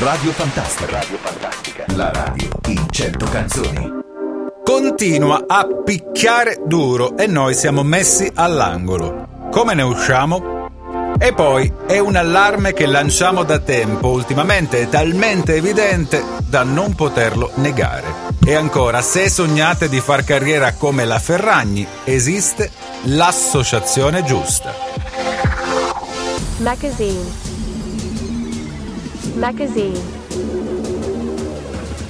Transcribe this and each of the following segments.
Radio Fantastica. Radio Fantastica. La radio in 100 canzoni. Continua a picchiare duro e noi siamo messi all'angolo. Come ne usciamo? E poi è un allarme che lanciamo da tempo, ultimamente è talmente evidente da non poterlo negare. E ancora, se sognate di far carriera come la Ferragni, esiste l'associazione giusta. Magazine. Magazine.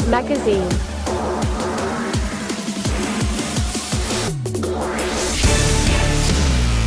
Magazine.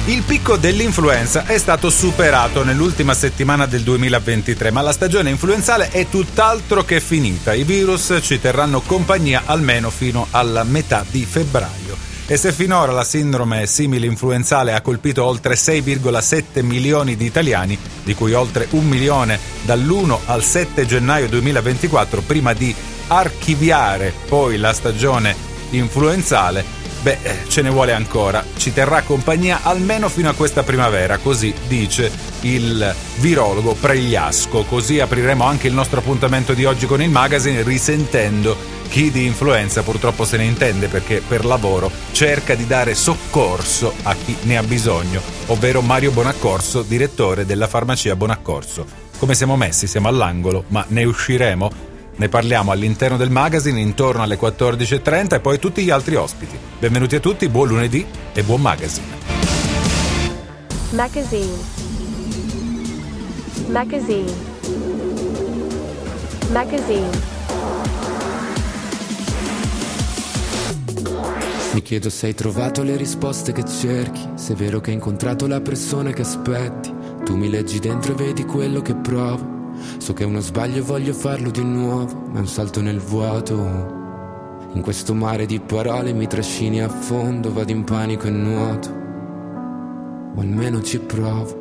Il picco dell'influenza è stato superato nell'ultima settimana del 2023, ma la stagione influenzale è tutt'altro che finita. I virus ci terranno compagnia almeno fino alla metà di febbraio. E se finora la sindrome simile-influenzale ha colpito oltre 6,7 milioni di italiani, di cui oltre un milione dall'1 al 7 gennaio 2024, prima di archiviare poi la stagione influenzale, Beh, eh, ce ne vuole ancora. Ci terrà compagnia almeno fino a questa primavera, così dice il virologo Pregliasco. Così apriremo anche il nostro appuntamento di oggi con il magazine risentendo chi di influenza purtroppo se ne intende perché per lavoro cerca di dare soccorso a chi ne ha bisogno, ovvero Mario Bonaccorso, direttore della farmacia Bonaccorso. Come siamo messi? Siamo all'angolo, ma ne usciremo? Ne parliamo all'interno del magazine intorno alle 14.30 e poi tutti gli altri ospiti. Benvenuti a tutti, buon lunedì e buon magazine. Magazine. Magazine. Magazine. Mi chiedo se hai trovato le risposte che cerchi, se è vero che hai incontrato la persona che aspetti. Tu mi leggi dentro e vedi quello che provo. So che è uno sbaglio e voglio farlo di nuovo, ma è un salto nel vuoto. In questo mare di parole mi trascini a fondo, vado in panico e nuoto. O almeno ci provo.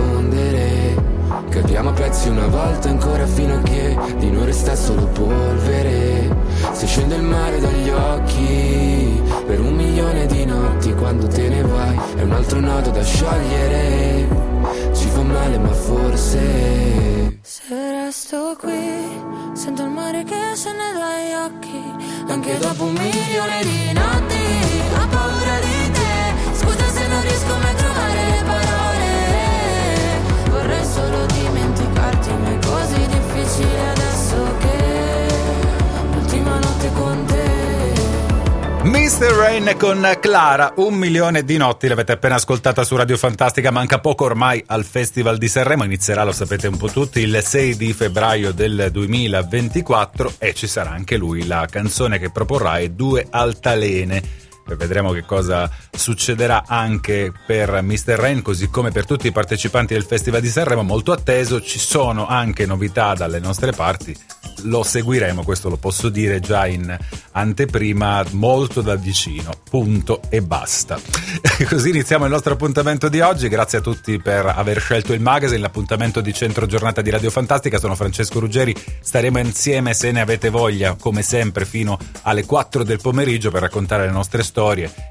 nascondere. Cadiamo a pezzi una volta ancora fino a che di noi resta solo polvere. Se scende il mare dagli occhi per un milione di notti quando te ne vai è un altro nodo da sciogliere. Ci fa male ma forse Se resto qui, sento il mare che scende dai occhi. Anche dopo un milione di notti, ho paura di te. Scusa se non riesco mai a trovare le parole. Difficile adesso che l'ultima notte con te. Mr. Rain con Clara, un milione di notti, l'avete appena ascoltata su Radio Fantastica, manca poco ormai al Festival di Sanremo, inizierà, lo sapete un po' tutti, il 6 di febbraio del 2024 e ci sarà anche lui, la canzone che proporrà è Due Altalene. Vedremo che cosa succederà anche per Mr. Rain, così come per tutti i partecipanti del Festival di Sanremo, molto atteso. Ci sono anche novità dalle nostre parti, lo seguiremo, questo lo posso dire già in anteprima, molto da vicino. Punto e basta. Così iniziamo il nostro appuntamento di oggi. Grazie a tutti per aver scelto il magazine, l'appuntamento di centro giornata di Radio Fantastica. Sono Francesco Ruggeri, staremo insieme se ne avete voglia, come sempre, fino alle 4 del pomeriggio per raccontare le nostre storie.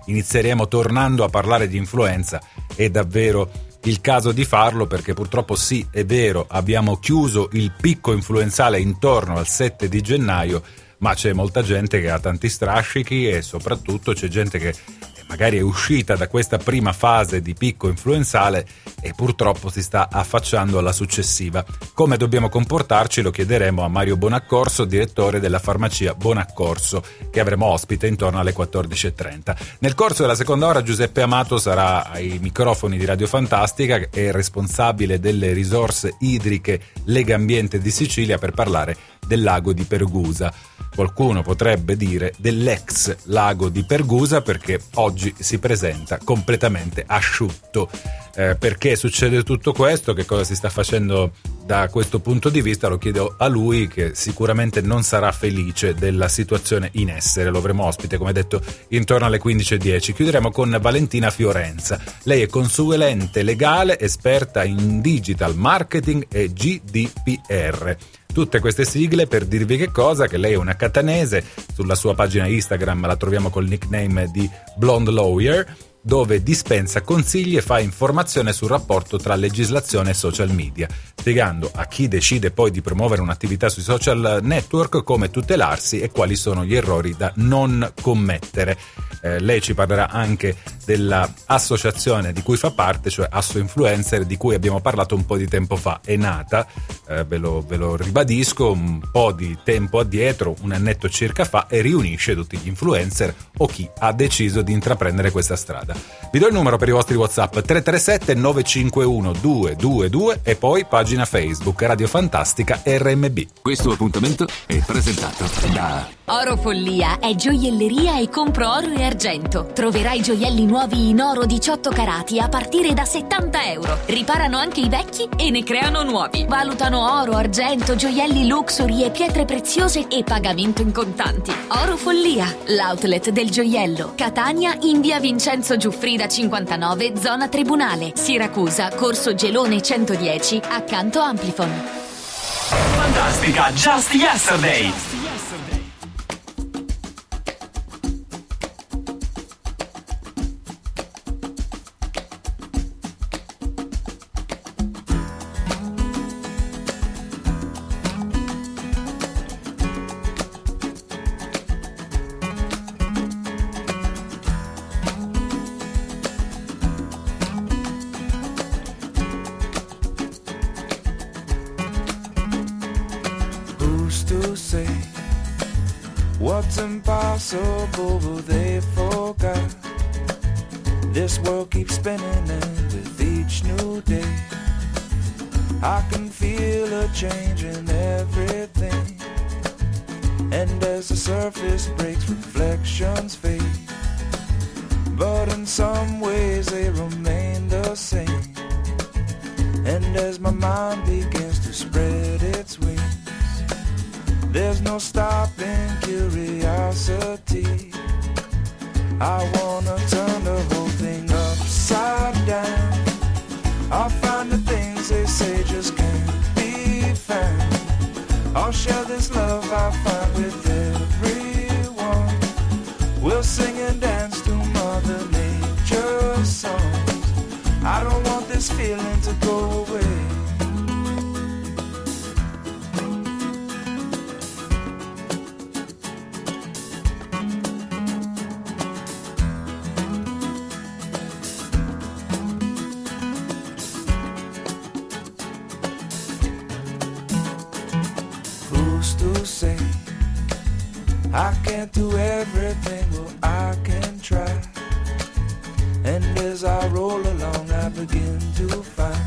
Inizieremo tornando a parlare di influenza. È davvero il caso di farlo perché purtroppo sì, è vero, abbiamo chiuso il picco influenzale intorno al 7 di gennaio, ma c'è molta gente che ha tanti strascichi e soprattutto c'è gente che magari è uscita da questa prima fase di picco influenzale e purtroppo si sta affacciando alla successiva. Come dobbiamo comportarci lo chiederemo a Mario Bonaccorso, direttore della farmacia Bonaccorso, che avremo ospite intorno alle 14.30. Nel corso della seconda ora Giuseppe Amato sarà ai microfoni di Radio Fantastica, è responsabile delle risorse idriche Lega Ambiente di Sicilia per parlare del lago di Pergusa. Qualcuno potrebbe dire dell'ex lago di Pergusa perché oggi si presenta completamente asciutto. Eh, perché succede tutto questo? Che cosa si sta facendo da questo punto di vista? Lo chiedo a lui che sicuramente non sarà felice della situazione in essere. Lo avremo ospite, come detto, intorno alle 15.10. Chiuderemo con Valentina Fiorenza. Lei è consulente legale, esperta in digital marketing e GDPR. Tutte queste sigle per dirvi che cosa, che lei è una catanese, sulla sua pagina Instagram la troviamo col nickname di Blonde Lawyer dove dispensa consigli e fa informazione sul rapporto tra legislazione e social media, spiegando a chi decide poi di promuovere un'attività sui social network come tutelarsi e quali sono gli errori da non commettere. Eh, lei ci parlerà anche dell'associazione di cui fa parte, cioè Asso Influencer, di cui abbiamo parlato un po' di tempo fa. È nata, eh, ve, lo, ve lo ribadisco, un po' di tempo addietro, un annetto circa fa, e riunisce tutti gli influencer o chi ha deciso di intraprendere questa strada. Vi do il numero per i vostri WhatsApp 337 951 222 e poi pagina Facebook Radio Fantastica RMB. Questo appuntamento è presentato da Oro Follia è gioielleria e compro oro e argento. Troverai gioielli nuovi in oro 18 carati a partire da 70 euro. Riparano anche i vecchi e ne creano nuovi. Valutano oro, argento, gioielli luxury e pietre preziose e pagamento in contanti. Oro Follia, l'outlet del gioiello. Catania in via Vincenzo Giuffrida 59, zona Tribunale. Siracusa, corso Gelone 110, accanto Amplifon. Fantastica Just Yesterday. Breaks reflections fade But in some ways they remain the same And as my mind begins to spread its wings there's no stopping curiosity. I wanna turn the whole thing upside down. I'll find the things they say just can't be found. I'll share this love I find with everyone. We'll sing and dance to Mother Nature's songs. I don't want this feeling to go away. I can't do everything? Well, I can try. And as I roll along, I begin to find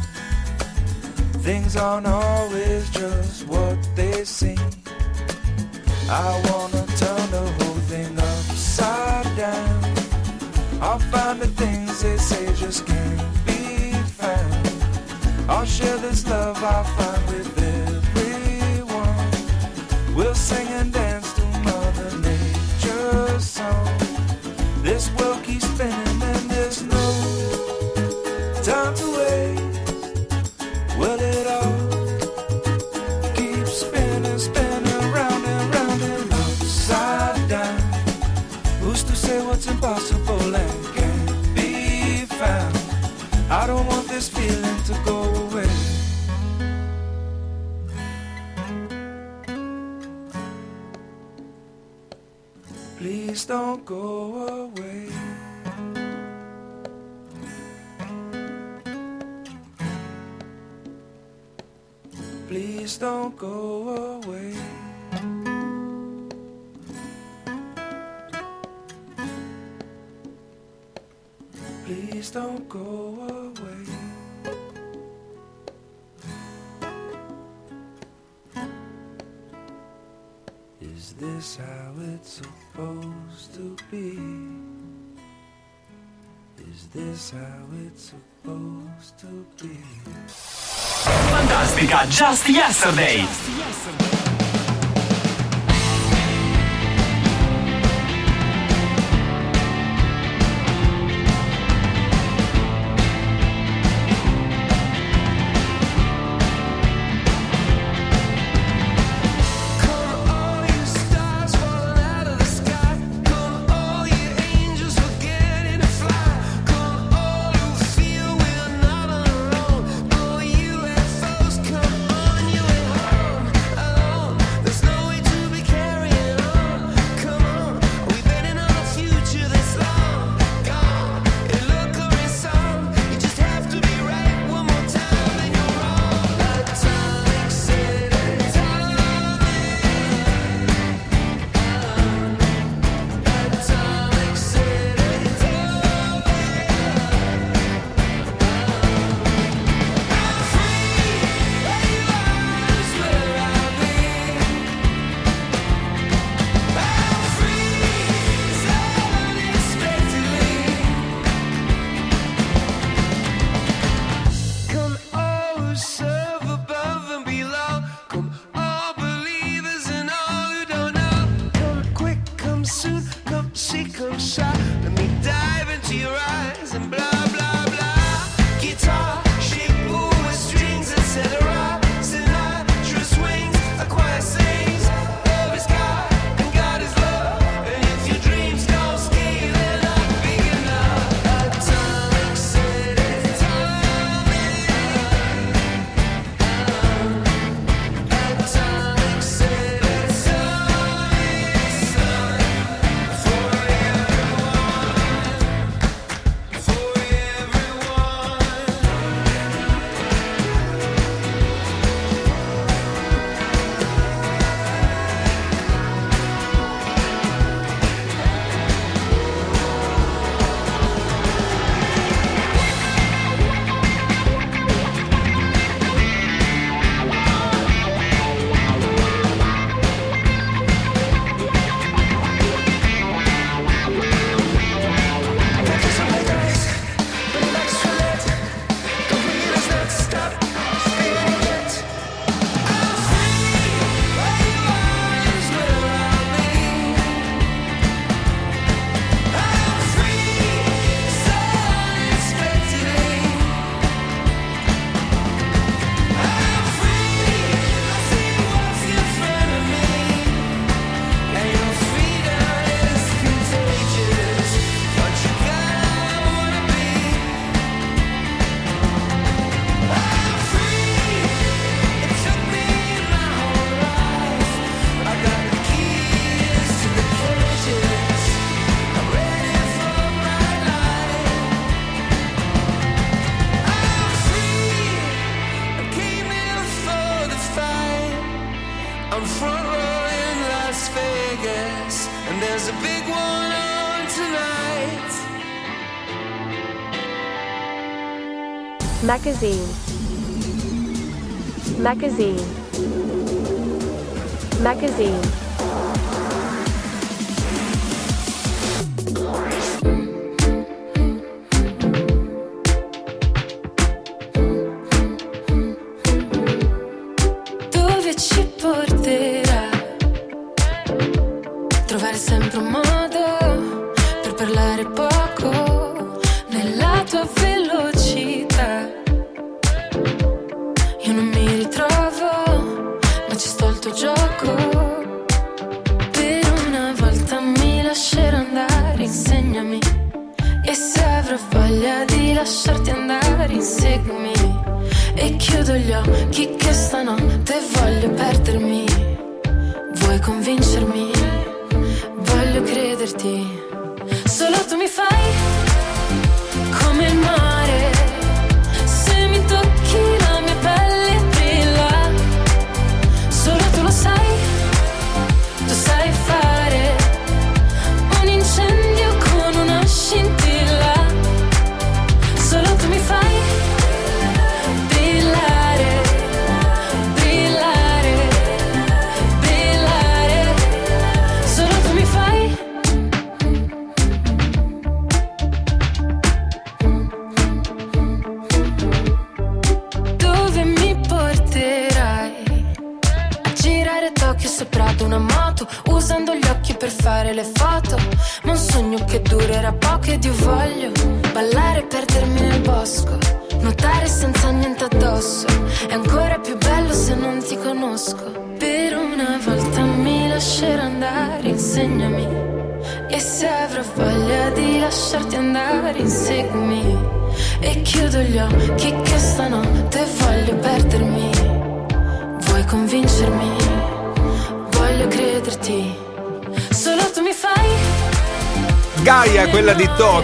things aren't always just what they seem. I wanna turn the whole thing upside down. I'll find the things they say just can't be found. I'll share this love I find with everyone. We'll sing and dance supposed to be? Fantastica Just Yesterday. Magazine. Magazine. Magazine.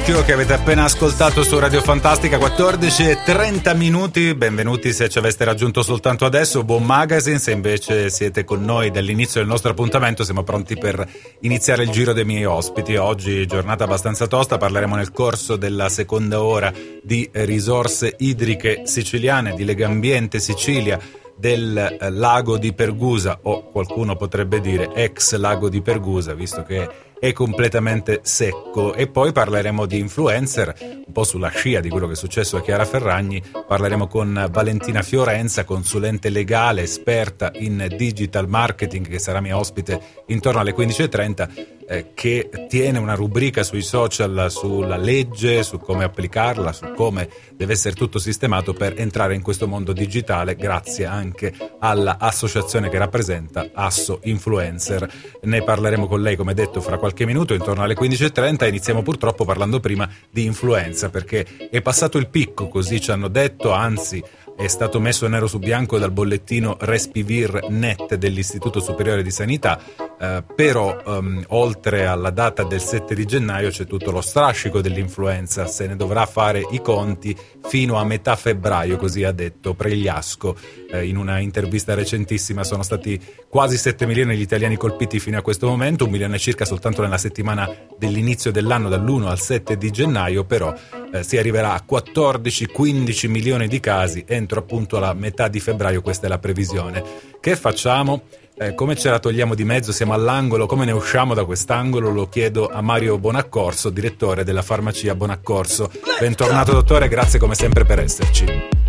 Tokyo che avete appena ascoltato su Radio Fantastica 14 e 30 minuti. Benvenuti se ci aveste raggiunto soltanto adesso. Buon magazine. Se invece siete con noi dall'inizio del nostro appuntamento, siamo pronti per iniziare il giro dei miei ospiti. Oggi giornata abbastanza tosta. Parleremo nel corso della seconda ora di risorse idriche siciliane, di Legambiente Sicilia del eh, lago di Pergusa o qualcuno potrebbe dire ex lago di Pergusa visto che è completamente secco. E poi parleremo di influencer un po' sulla scia di quello che è successo a Chiara Ferragni. Parleremo con Valentina Fiorenza consulente legale esperta in digital marketing che sarà mia ospite intorno alle 15.30 eh, che tiene una rubrica sui social sulla legge su come applicarla su come deve essere tutto sistemato per entrare in questo mondo digitale grazie anche all'associazione che rappresenta Asso Influencer. Ne parleremo con lei come detto fra qualche minuto intorno alle 15.30 iniziamo purtroppo parlando prima di influenza perché è passato il picco così ci hanno detto anzi è stato messo nero su bianco dal bollettino Respivir Net dell'Istituto Superiore di Sanità, eh, però ehm, oltre alla data del 7 di gennaio c'è tutto lo strascico dell'influenza, se ne dovrà fare i conti fino a metà febbraio, così ha detto Pregliasco. Eh, in una intervista recentissima, sono stati quasi 7 milioni gli italiani colpiti fino a questo momento, un milione circa soltanto nella settimana dell'inizio dell'anno dall'1 al 7 di gennaio, però eh, si arriverà a 14-15 milioni di casi entro appunto la metà di febbraio, questa è la previsione. Che facciamo? Eh, come ce la togliamo di mezzo? Siamo all'angolo, come ne usciamo da quest'angolo? Lo chiedo a Mario Bonaccorso, direttore della farmacia Bonaccorso. Bentornato dottore, grazie come sempre per esserci.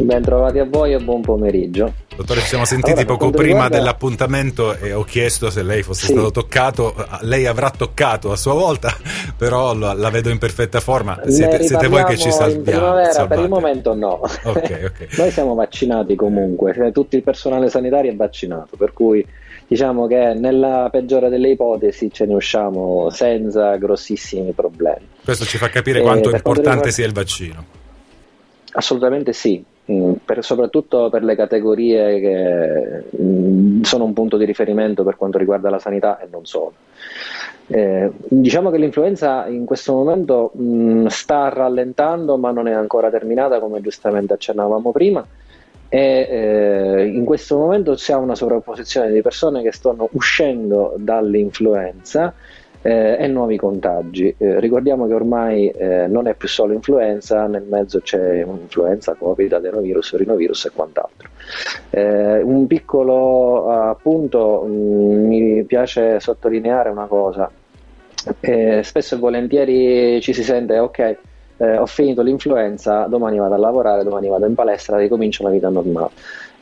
Ben trovati a voi e buon pomeriggio. Dottore, ci siamo sentiti Allora, poco prima riguarda- dell'appuntamento e ho chiesto se lei fosse Sì. stato toccato. Lei avrà toccato a sua volta, però la, vedo in perfetta forma. Siete, siete voi che ci salviamo. per il momento no. Ok, ok. Noi siamo vaccinati comunque, cioè, tutto il personale sanitario è vaccinato, per cui diciamo che nella peggiore delle ipotesi ce ne usciamo senza grossissimi problemi. Questo ci fa capire Eh, quanto importante riguarda- sia il vaccino. Assolutamente sì, per- soprattutto per le categorie che mm, sono un punto di riferimento per quanto riguarda la sanità e non solo. Eh, diciamo che l'influenza in questo momento mh, sta rallentando, ma non è ancora terminata, come giustamente accennavamo prima. E eh, in questo momento ha una sovrapposizione di persone che stanno uscendo dall'influenza eh, e nuovi contagi. Eh, ricordiamo che ormai eh, non è più solo influenza, nel mezzo c'è influenza, covid, adenovirus, rinovirus e quant'altro. Eh, un piccolo eh, appunto, mh, mi piace sottolineare una cosa. Eh, spesso e volentieri ci si sente ok, eh, ho finito l'influenza, domani vado a lavorare, domani vado in palestra, ricomincio la vita normale.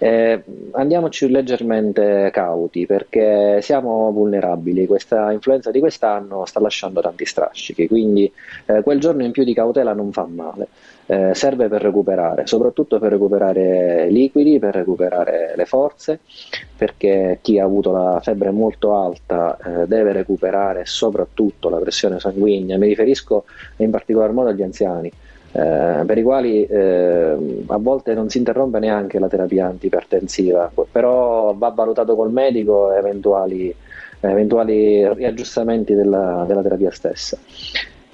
Eh, andiamoci leggermente cauti perché siamo vulnerabili. Questa influenza di quest'anno sta lasciando tanti strascichi, quindi eh, quel giorno in più di cautela non fa male. Eh, serve per recuperare, soprattutto per recuperare liquidi, per recuperare le forze, perché chi ha avuto la febbre molto alta eh, deve recuperare soprattutto la pressione sanguigna. Mi riferisco in particolar modo agli anziani. Eh, per i quali eh, a volte non si interrompe neanche la terapia antipertensiva, però va valutato col medico eventuali, eventuali riaggiustamenti della, della terapia stessa.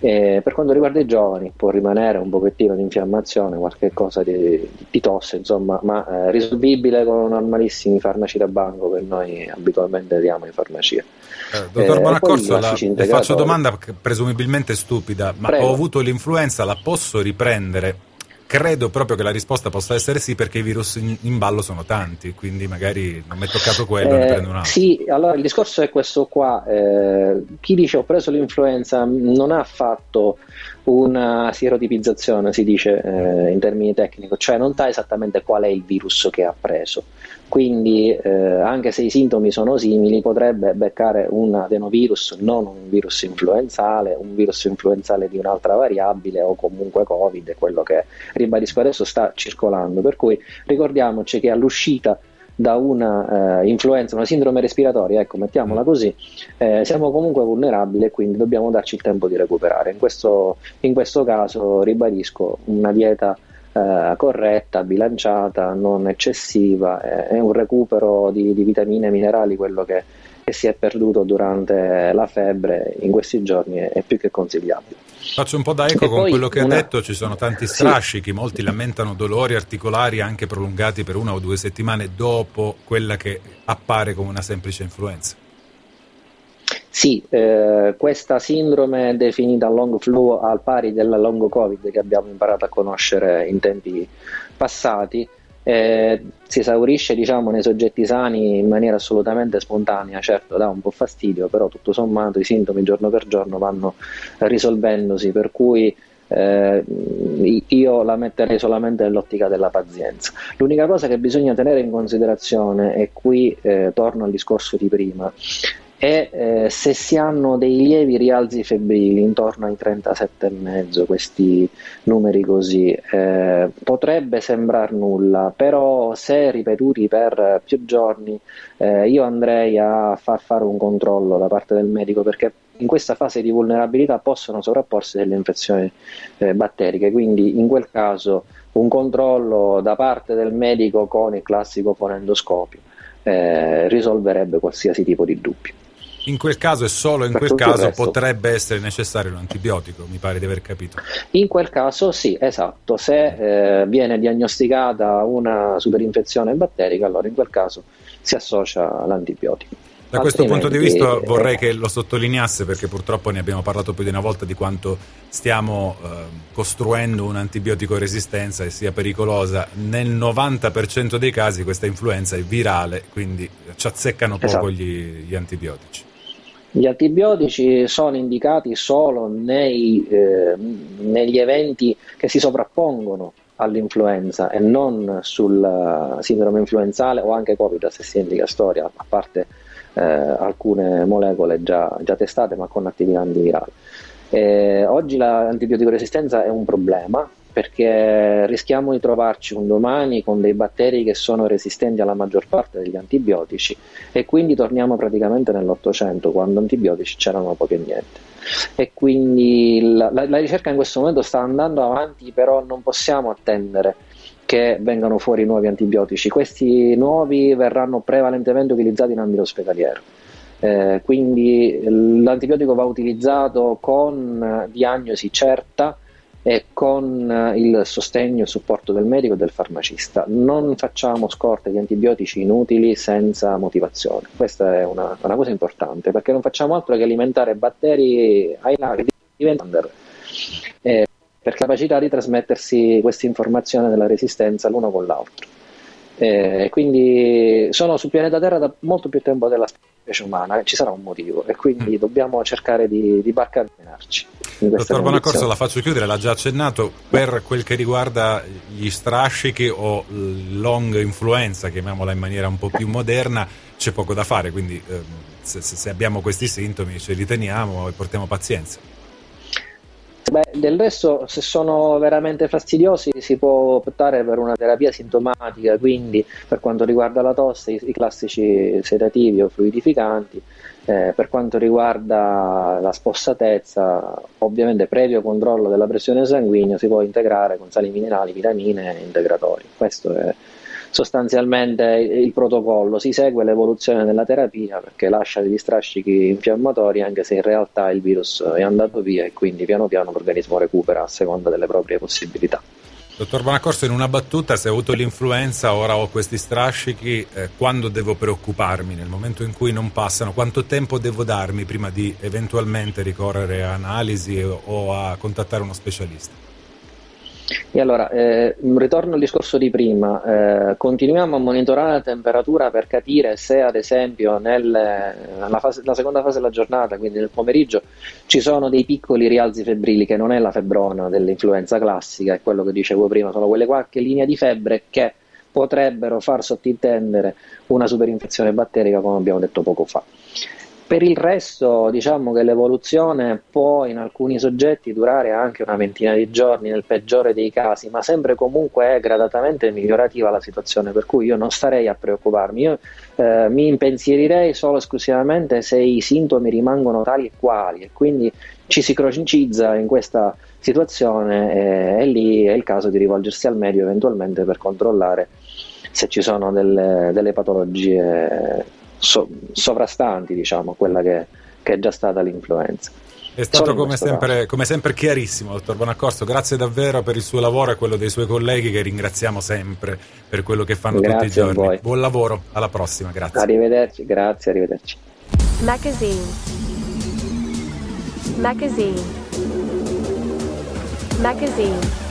E per quanto riguarda i giovani può rimanere un pochettino di infiammazione, qualche cosa di, di tosse, insomma, ma eh, risolvibile con normalissimi farmaci da banco che noi abitualmente diamo in farmacia. Eh, dottor Eh, Bonaccorso, la, le faccio domanda presumibilmente stupida, ma Prego. ho avuto l'influenza, la posso riprendere? Credo proprio che la risposta possa essere sì, perché i virus in, in ballo sono tanti, quindi magari non mi è toccato quello, ne Eh, prendo un altro. sì, allora il discorso è questo qua. eh, chi dice ho preso l'influenza non ha fatto una sierotipizzazione, si dice eh, in termini tecnici, cioè non sa esattamente qual è il virus che ha preso. Quindi, eh, anche se i sintomi sono simili, potrebbe beccare un adenovirus, non un virus influenzale, un virus influenzale di un'altra variabile o comunque Covid, quello che ribadisco adesso sta circolando. Per cui ricordiamoci che all'uscita da una eh, influenza, una sindrome respiratoria, ecco, mettiamola così, eh, siamo comunque vulnerabili e quindi dobbiamo darci il tempo di recuperare. In questo, in questo caso, ribadisco, una dieta eh, corretta, bilanciata, non eccessiva, è un recupero di, di vitamine e minerali, quello che, che si è perduto durante la febbre in questi giorni è, è più che consigliabile. Faccio un po' da eco E con quello che ha detto, ci sono tanti Sì. strascichi, molti lamentano dolori articolari anche prolungati per una o due settimane dopo quella che appare come una semplice influenza. Sì, eh, questa sindrome definita long flu al pari della long covid che abbiamo imparato a conoscere in tempi passati, eh, si esaurisce diciamo, nei soggetti sani in maniera assolutamente spontanea, certo dà un po' fastidio, però tutto sommato i sintomi giorno per giorno vanno risolvendosi, per cui eh, io la metterei solamente nell'ottica della pazienza. L'unica cosa che bisogna tenere in considerazione, e qui eh, torno al discorso di prima, è eh, se si hanno dei lievi rialzi febbrili intorno ai 37,5, questi numeri così, eh, potrebbe sembrar nulla, però se ripetuti per più giorni eh, io andrei a far fare un controllo da parte del medico perché in questa fase di vulnerabilità possono sovrapporsi delle infezioni eh, batteriche, quindi in quel caso un controllo da parte del medico con il classico fonendoscopio eh, risolverebbe qualsiasi tipo di dubbio. In quel caso e solo in Per quel caso potrebbe essere necessario un antibiotico, mi pare di aver capito. In quel caso sì, esatto, se eh, viene diagnosticata una superinfezione batterica, allora in quel caso si associa l'antibiotico. Da questo punto di vista eh, vorrei che lo sottolineasse perché purtroppo ne abbiamo parlato più di una volta di quanto stiamo eh, costruendo un'antibiotico resistenza e sia pericolosa. Nel 90% dei casi questa influenza è virale, quindi ci azzeccano poco Esatto. gli, gli antibiotici. Gli antibiotici sono indicati solo nei, eh, negli eventi che si sovrappongono all'influenza e non sulla sindrome influenzale o anche Covid, se si indica storia, a parte eh, alcune molecole già, già testate ma con attività antivirale. Eh, oggi l'antibiotico resistenza è un problema perché rischiamo di trovarci un domani con dei batteri che sono resistenti alla maggior parte degli antibiotici e quindi torniamo praticamente nell'Ottocento quando antibiotici c'erano poco e niente. E quindi la, la- la ricerca in questo momento sta andando avanti, però non possiamo attendere che vengano fuori nuovi antibiotici. Questi nuovi verranno prevalentemente utilizzati in ambito ospedaliero. Eh, quindi l'antibiotico va utilizzato con diagnosi certa e con eh, il sostegno e il supporto del medico e del farmacista. Non facciamo scorte di antibiotici inutili senza motivazione. Questa è una, una cosa importante perché non facciamo altro che alimentare batteri ai lati che diventano eh, per capacità di trasmettersi questa informazione della resistenza l'uno con l'altro. Eh, quindi sono sul pianeta Terra da molto più tempo della specie umana, ci sarà un motivo e quindi dobbiamo cercare di, di barcamenarci. Dottor condizione. la faccio chiudere, l'ha già accennato, per quel che riguarda gli strascichi o long influenza, chiamiamola in maniera un po' più moderna, c'è poco da fare, quindi se, se- se abbiamo questi sintomi ce li teniamo e portiamo pazienza. Beh, del resto, se sono veramente fastidiosi, si può optare per una terapia sintomatica, quindi per quanto riguarda la tosse, i, i classici sedativi o fluidificanti. Eh, per quanto riguarda la spossatezza, ovviamente previo controllo della pressione sanguigna si può integrare con sali minerali, vitamine e integratori. Questo è sostanzialmente il protocollo, si segue l'evoluzione della terapia perché lascia degli strascichi infiammatori anche se in realtà il virus è andato via e quindi piano piano l'organismo recupera a seconda delle proprie possibilità. Dottor Bonaccorso, in una battuta, se ho avuto l'influenza, ora ho questi strascichi, eh, quando devo preoccuparmi? Nel momento in cui non passano, quanto tempo devo darmi prima di eventualmente ricorrere a analisi o a contattare uno specialista? E allora, eh, ritorno al discorso di prima, eh, continuiamo a monitorare la temperatura per capire se ad esempio nella fase, seconda fase della giornata, quindi nel pomeriggio, ci sono dei piccoli rialzi febbrili che non è la febbrona dell'influenza classica, è quello che dicevo prima, sono quelle qualche linee di febbre che potrebbero far sottintendere una superinfezione batterica come abbiamo detto poco fa. Per il resto, diciamo che l'evoluzione può in alcuni soggetti durare anche una ventina di giorni, nel peggiore dei casi, ma sempre comunque è gradatamente migliorativa la situazione, per cui io non starei a preoccuparmi. Io eh, mi impensierirei solo esclusivamente se i sintomi rimangono tali e quali e quindi ci si cronicizza in questa situazione e, e lì è il caso di rivolgersi al medico eventualmente per controllare se ci sono delle, delle patologie so, sovrastanti diciamo, quella che, che, è già stata l'influenza. È stato come sempre, come sempre, chiarissimo, dottor Bonaccorso. Grazie davvero per il suo lavoro e quello dei suoi colleghi che ringraziamo sempre per quello che fanno grazie tutti i giorni. Buon lavoro, alla prossima, grazie. Arrivederci, grazie, arrivederci. Magazine. Magazine. Magazine.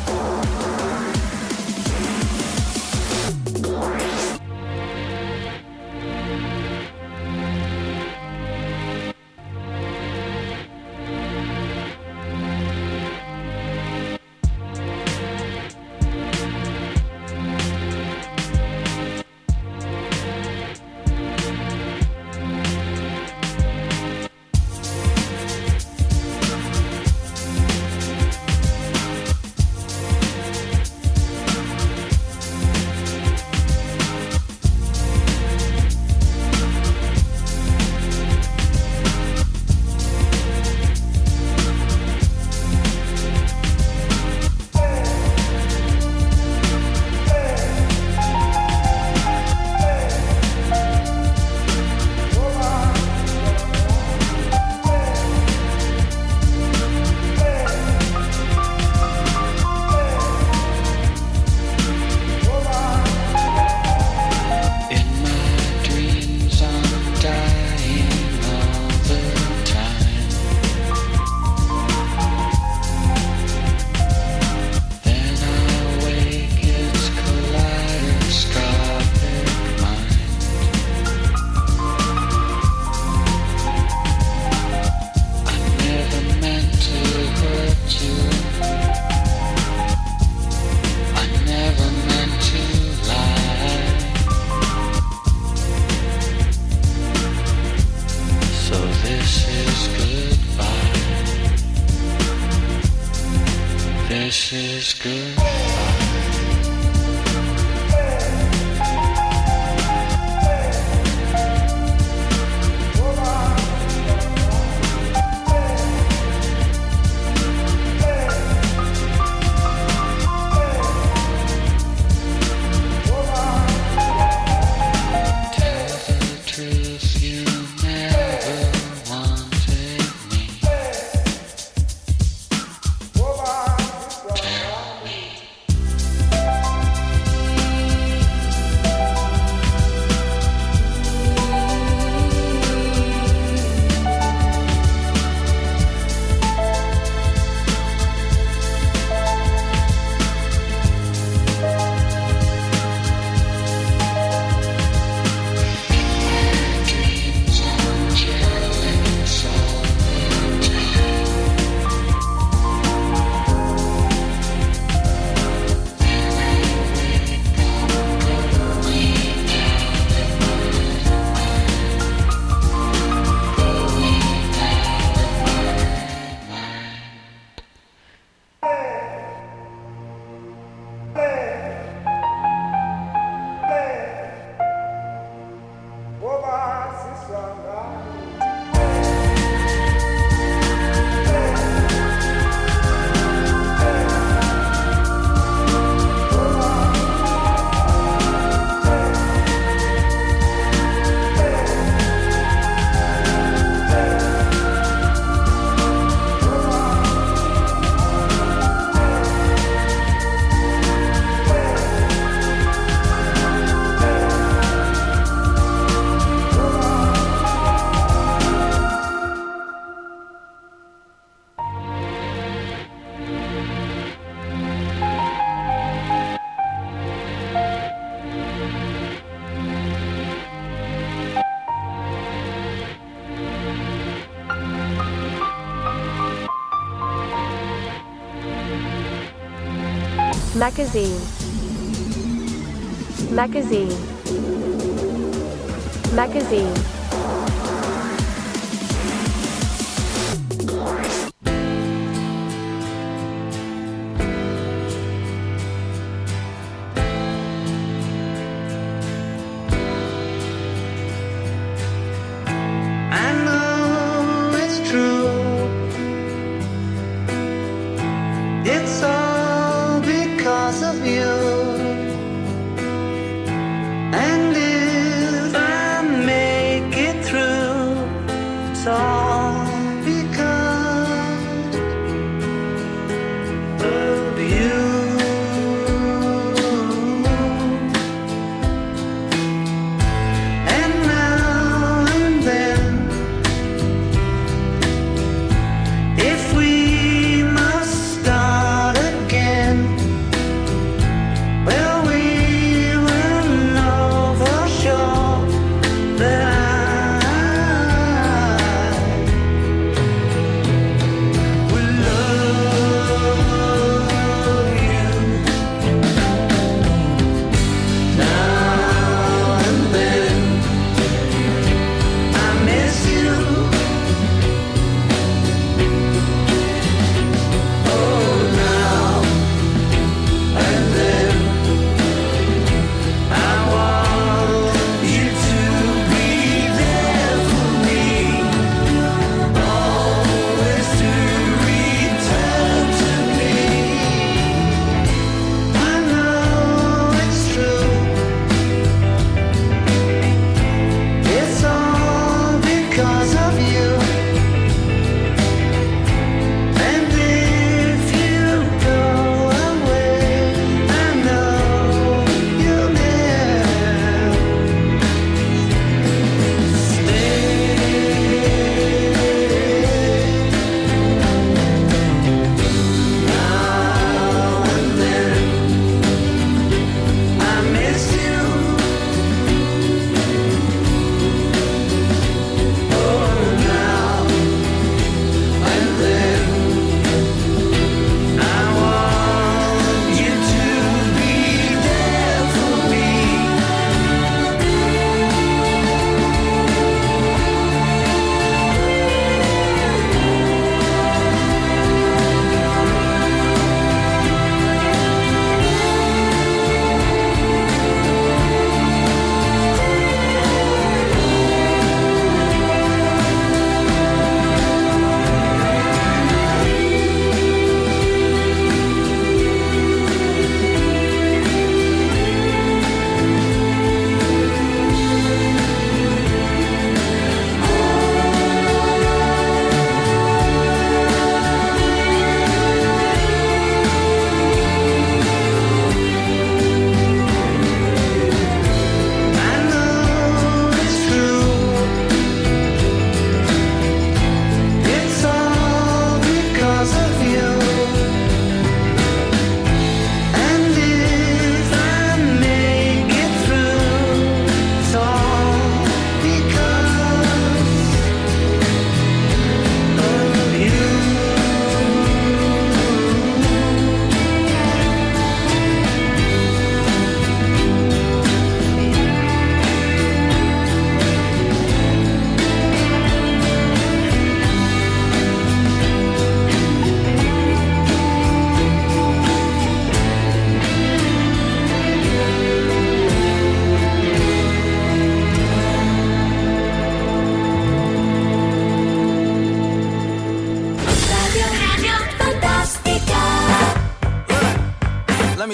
Magazine, magazine, magazine.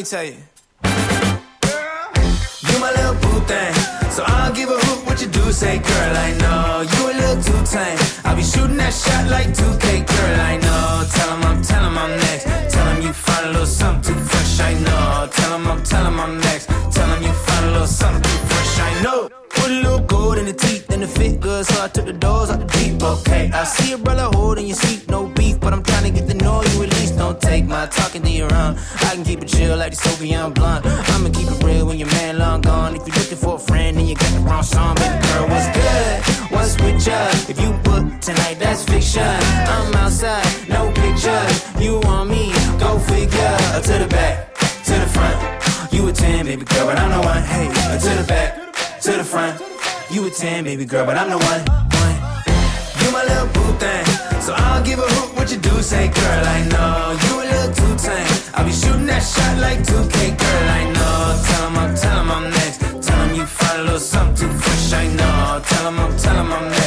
say, little something fresh, I know. Tell him I'm, tell him I'm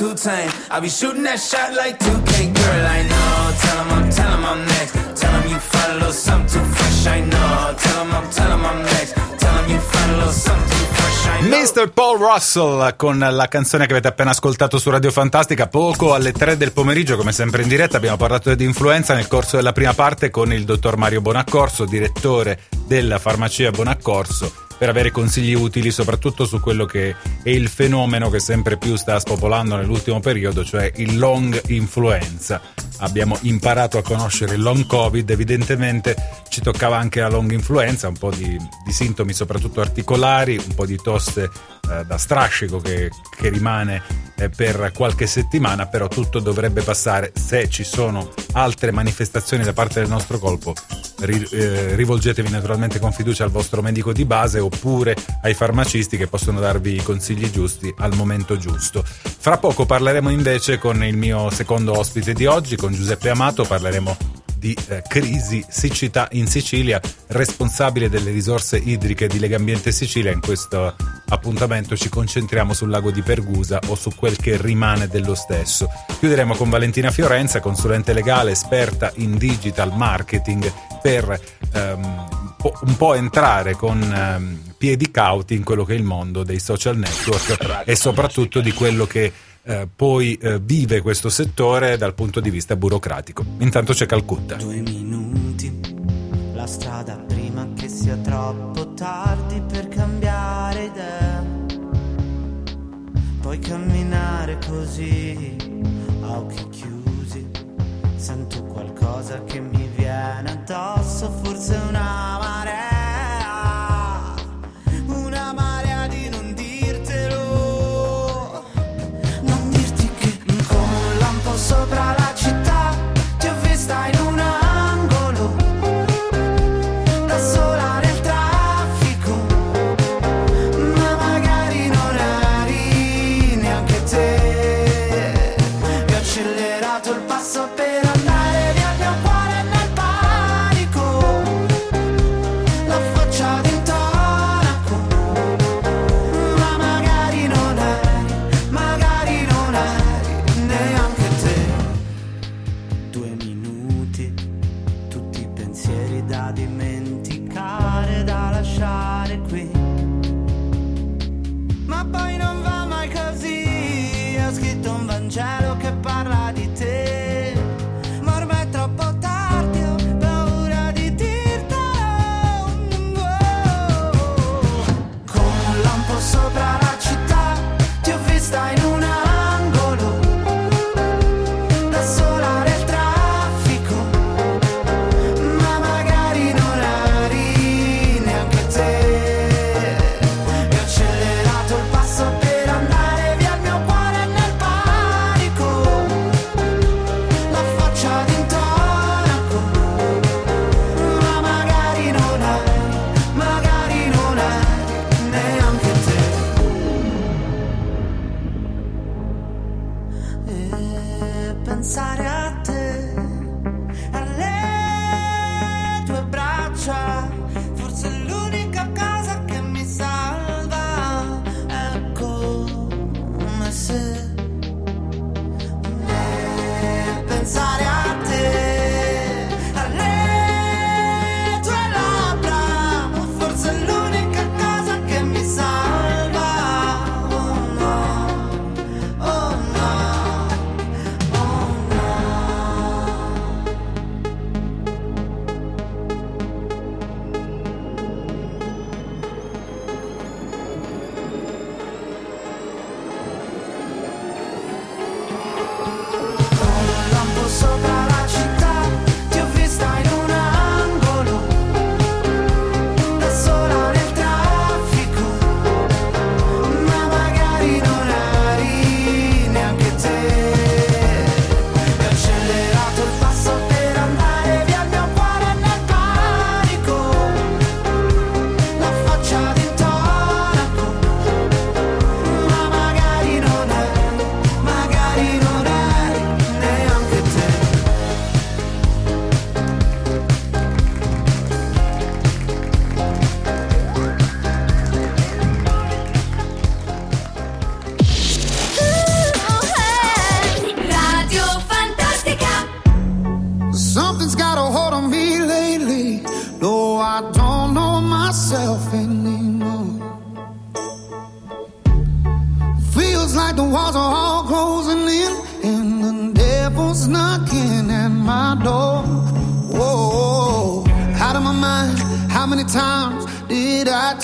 too tame. I'll be shooting that shot like 2K, girl, I know. Tell him I'm, tell him I'm next. Tell him you find a little something too fresh, I know. Tell him I'm, tell him I'm next. Tell him you find a little something I. Mr. Paul Russell con la canzone che avete appena ascoltato su Radio Fantastica poco alle 3 del pomeriggio come sempre in diretta abbiamo parlato di influenza nel corso della prima parte con il dottor Mario Bonaccorso direttore della farmacia Bonaccorso per avere consigli utili soprattutto su quello che è il fenomeno che sempre più sta spopolando nell'ultimo periodo, cioè il long influenza. Abbiamo imparato a conoscere il long covid, evidentemente ci toccava anche la long influenza, un po' di, di sintomi soprattutto articolari, un po' di tosse eh, da strascico che, che rimane per qualche settimana, però tutto dovrebbe passare. Se ci sono altre manifestazioni da parte del nostro colpo, ri- eh, rivolgetevi naturalmente con fiducia al vostro medico di base oppure ai farmacisti che possono darvi i consigli giusti al momento giusto. Fra poco parleremo invece con il mio secondo ospite di oggi, con Giuseppe Amato, parleremo di eh, crisi siccità in Sicilia, responsabile delle risorse idriche di Legambiente Sicilia. In questo appuntamento ci concentriamo sul lago di Pergusa o su quel che rimane dello stesso. Chiuderemo con Valentina Fiorenza, consulente legale, esperta in digital marketing, per ehm, un po' entrare con ehm, piedi cauti in quello che è il mondo dei social network e soprattutto di quello che eh, poi eh, vive questo settore dal punto di vista burocratico. Intanto c'è Calcutta. Due minuti, la strada prima che sia troppo tardi per cambiare idea. Puoi camminare così, a occhi chiusi. Sento qualcosa che mi viene addosso, forse una marea.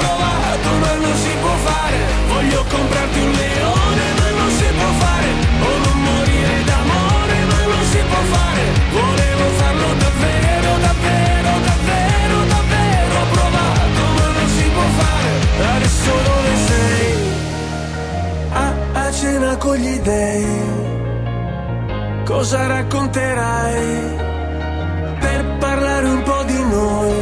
provato ma non si può fare, voglio comprarti un leone ma non si può fare, o non morire d'amore ma non si può fare, volevo farlo davvero, davvero, davvero, davvero provato ma non si può fare, adesso dove sei? a, a cena con gli dei. Cosa racconterai per parlare un po' di noi?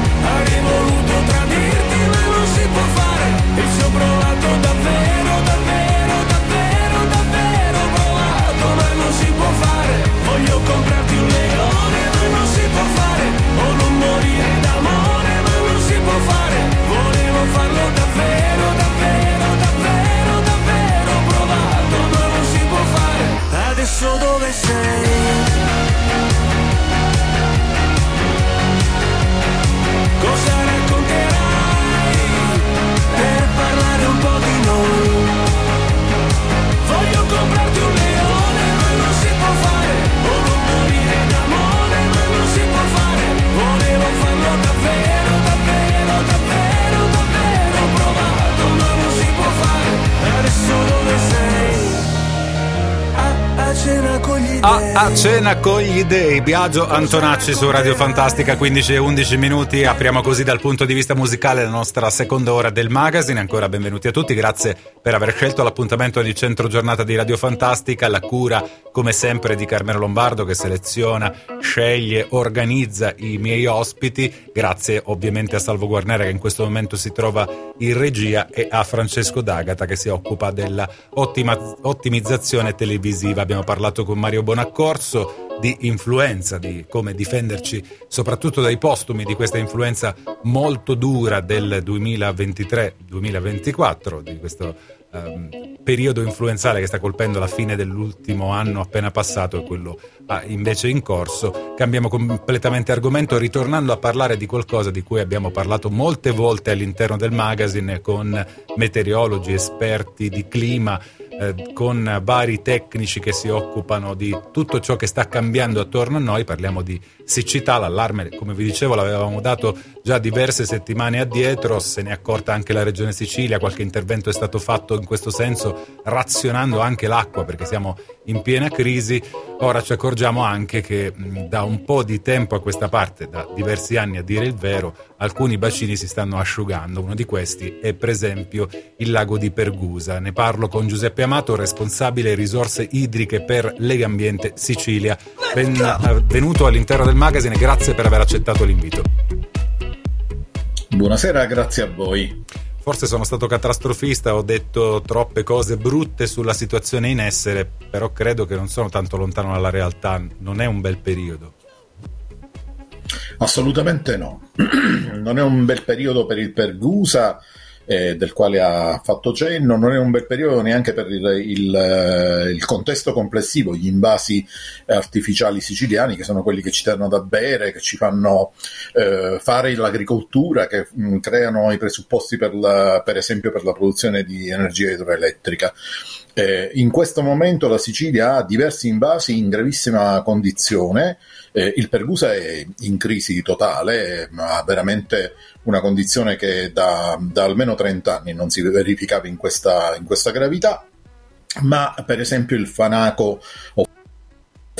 Avrei voluto tradirti ma non si può fare. E ci ho provato davvero, davvero, davvero, davvero provato Ma non si può fare. Voglio comprarti un leone ma non si può fare. O morire d'amore ma non si può fare. Volevo farlo davvero, davvero, dove sei? A cena con gli dei, Biagio Antonacci su Radio Fantastica, 15 e 11 minuti. Apriamo così dal punto di vista musicale la nostra seconda ora del magazine. Ancora benvenuti a tutti, grazie per aver scelto l'appuntamento di centro giornata di Radio Fantastica. La cura, come sempre, di Carmelo Lombardo che seleziona, sceglie, organizza i miei ospiti. Grazie ovviamente a Salvo Guarnera che in questo momento si trova in regia e a Francesco D'Agata che si occupa della ottimizzazione televisiva. Abbiamo parlato con Mario Bonaccorso di influenza, di come difenderci soprattutto dai postumi di questa influenza molto dura del 2023-2024, di questo um, periodo influenzale che sta colpendo la fine dell'ultimo anno appena passato e quello ah, invece in corso. Cambiamo completamente argomento ritornando a parlare di qualcosa di cui abbiamo parlato molte volte all'interno del magazine con meteorologi, esperti di clima, eh, con vari tecnici che si occupano di tutto ciò che sta cambiando attorno a noi, parliamo di siccità, l'allarme come vi dicevo l'avevamo dato già diverse settimane addietro, se ne è accorta anche la regione Sicilia, qualche intervento è stato fatto in questo senso razionando anche l'acqua perché siamo in piena crisi, ora ci accorgiamo anche che da un po' di tempo a questa parte, da diversi anni a dire il vero, alcuni bacini si stanno asciugando, uno di questi è per esempio il lago di Pergusa, ne parlo con Giuseppe Amato, responsabile risorse idriche per Legambiente Sicilia, benvenuto all'interno del magazine, grazie per aver accettato l'invito. Buonasera, grazie a voi. Forse sono stato catastrofista, ho detto troppe cose brutte sulla situazione in essere, però credo che non sono tanto lontano dalla realtà, non è un bel periodo. Assolutamente no, non è un bel periodo per il Pergusa, eh, del quale ha fatto cenno, non è un bel periodo neanche per il, il, eh, il, contesto complessivo, gli invasi artificiali siciliani che sono quelli che ci danno da bere, che ci fanno eh, fare l'agricoltura, che mh, mm, creano i presupposti per, la, per esempio per la produzione di energia idroelettrica. Eh, in questo momento la Sicilia ha diversi invasi in gravissima condizione, eh, il Pergusa è in crisi totale, ha veramente una condizione che da, da, almeno 30 anni non si verificava in questa, in questa gravità. Ma per esempio il Fanaco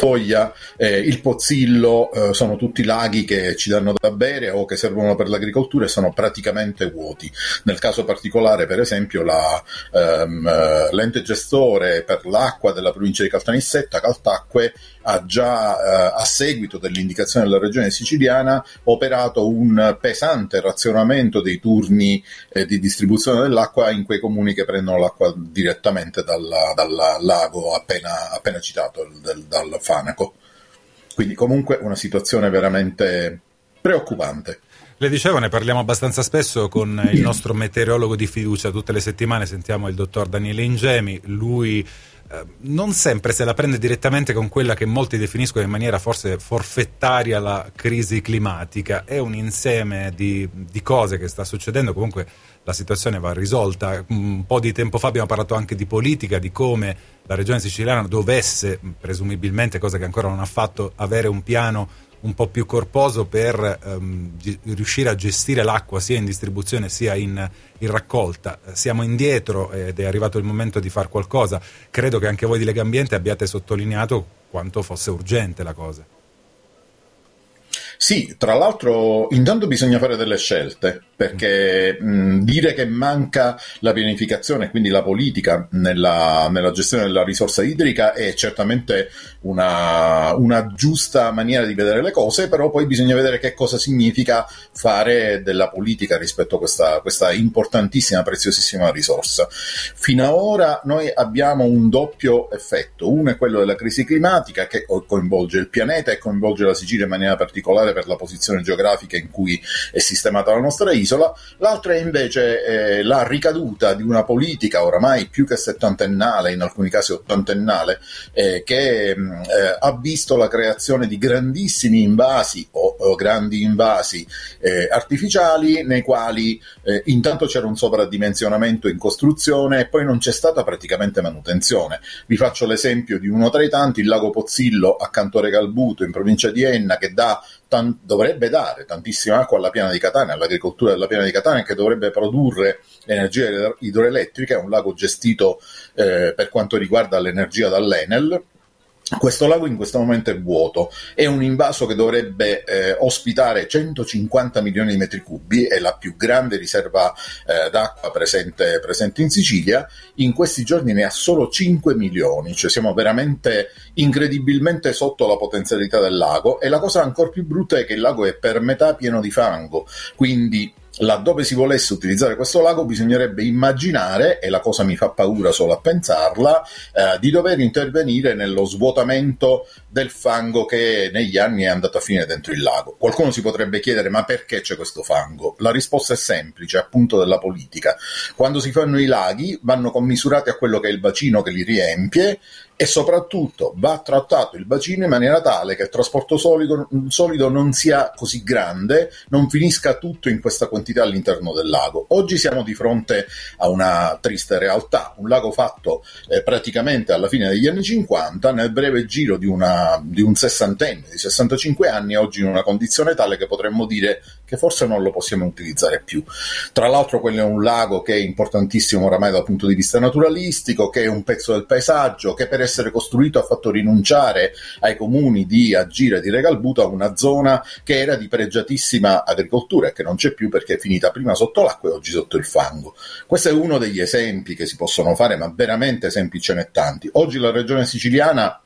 Foglia, eh, il Pozzillo, eh, sono tutti laghi che ci danno da bere o che servono per l'agricoltura e sono praticamente vuoti. Nel caso particolare, per esempio, la, ehm, eh, l'ente gestore per l'acqua della provincia di Caltanissetta, Caltacque, ha già, eh, a seguito dell'indicazione della regione siciliana, operato un pesante razionamento dei turni eh, di distribuzione dell'acqua in quei comuni che prendono l'acqua direttamente dal lago appena, appena citato, del, dal Fanaco. Quindi comunque una situazione veramente preoccupante. Le dicevo, ne parliamo abbastanza spesso con il nostro meteorologo di fiducia, tutte le settimane sentiamo il dottor Daniele Ingemi, lui non sempre se la prende direttamente con quella che molti definiscono in maniera forse forfettaria la crisi climatica, è un insieme di, di cose che sta succedendo, comunque la situazione va risolta. Un po' di tempo fa abbiamo parlato anche di politica, di come la regione siciliana dovesse, presumibilmente, cosa che ancora non ha fatto, avere un piano un po' più corposo per um, gi- riuscire a gestire l'acqua sia in distribuzione sia in, in, raccolta. Siamo indietro ed è arrivato il momento di fare qualcosa. Credo che anche voi di Lega Ambiente abbiate sottolineato quanto fosse urgente la cosa. Sì, tra l'altro intanto bisogna fare delle scelte, perché mh, dire che manca la pianificazione, quindi la politica nella, nella gestione della risorsa idrica è certamente una, una, giusta maniera di vedere le cose, però poi bisogna vedere che cosa significa fare della politica rispetto a questa, questa importantissima, preziosissima risorsa. Fino ad ora noi abbiamo un doppio effetto, uno è quello della crisi climatica che coinvolge il pianeta e coinvolge la Sicilia in maniera particolare per la posizione geografica in cui è sistemata la nostra isola, l'altra è invece eh, la ricaduta di una politica oramai più che settantennale, in alcuni casi ottantennale, eh, che mm, eh, ha visto la creazione di grandissimi invasi o, o grandi invasi eh, artificiali nei quali eh, intanto c'era un sovradimensionamento in costruzione e poi non c'è stata praticamente manutenzione. Vi faccio l'esempio di uno tra i tanti, il lago Pozzillo accanto a Regalbuto in provincia di Enna che dà tan- dovrebbe dare tantissima acqua alla piana di Catania, all'agricoltura della piana di Catania che dovrebbe produrre energia idroelettrica, è un lago gestito eh, per quanto riguarda l'energia dall'Enel questo lago in questo momento è vuoto, è un invaso che dovrebbe eh, ospitare 150 milioni di metri cubi, è la più grande riserva eh, d'acqua presente, presente in Sicilia, in questi giorni ne ha solo 5 milioni, cioè siamo veramente incredibilmente sotto la potenzialità del lago. E la cosa ancora più brutta è che il lago è per metà pieno di fango, quindi laddove si volesse utilizzare questo lago bisognerebbe immaginare, e la cosa mi fa paura solo a pensarla, eh, di dover intervenire nello svuotamento del fango che negli anni è andato a finire dentro il lago. Qualcuno si potrebbe chiedere ma perché c'è questo fango? La risposta è semplice, appunto della politica. Quando si fanno i laghi vanno commisurati a quello che è il bacino che li riempie e soprattutto va trattato il bacino in maniera tale che il trasporto solido, solido, non sia così grande, non finisca tutto in questa quantità all'interno del lago. Oggi siamo di fronte a una triste realtà, un lago fatto eh, praticamente alla fine degli anni 50, nel breve giro di, una, di un sessantenne, di 65 anni, oggi in una condizione tale che potremmo dire che forse non lo possiamo utilizzare più. Tra l'altro quello è un lago che è importantissimo oramai dal punto di vista naturalistico, che è un pezzo del paesaggio, che per essere costruito ha fatto rinunciare ai comuni di Agira e di Regalbuto a una zona che era di pregiatissima agricoltura e che non c'è più perché è finita prima sotto l'acqua e oggi sotto il fango. Questo è uno degli esempi che si possono fare, ma veramente esempi ce n'è tanti. Oggi la regione siciliana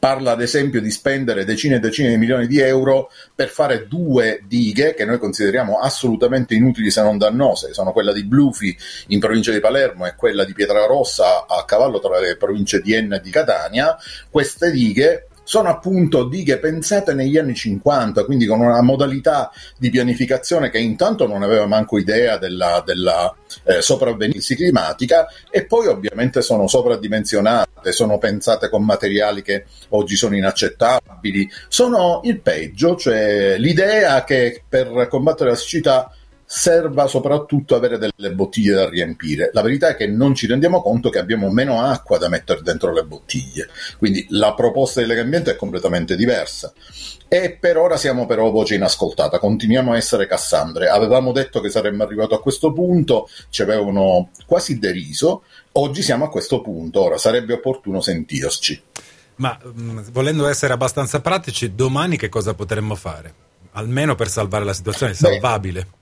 parla ad esempio di spendere decine e decine di milioni di euro per fare due dighe che noi consideriamo assolutamente inutili se non dannose, sono quella di Blufi in provincia di Palermo e quella di Pietrarossa a cavallo tra le province di Enna e di Catania. Queste dighe sono appunto dighe pensate negli anni 50, quindi con una modalità di pianificazione che intanto non aveva manco idea della, della eh, sopravvenirsi climatica e poi ovviamente sono sovradimensionate, sono pensate con materiali che oggi sono inaccettabili, sono il peggio, cioè l'idea che per combattere la siccità serva soprattutto avere delle bottiglie da riempire. La verità è che non ci rendiamo conto che abbiamo meno acqua da mettere dentro le bottiglie, quindi la proposta di Lega Ambiente è completamente diversa. E per ora siamo però voce inascoltata, continuiamo a essere Cassandre. Avevamo detto che saremmo arrivati a questo punto, ci avevano quasi deriso, oggi siamo a questo punto, ora sarebbe opportuno sentirci. Ma mh, volendo essere abbastanza pratici, domani che cosa potremmo fare? Almeno per salvare la situazione, è salvabile. Beh,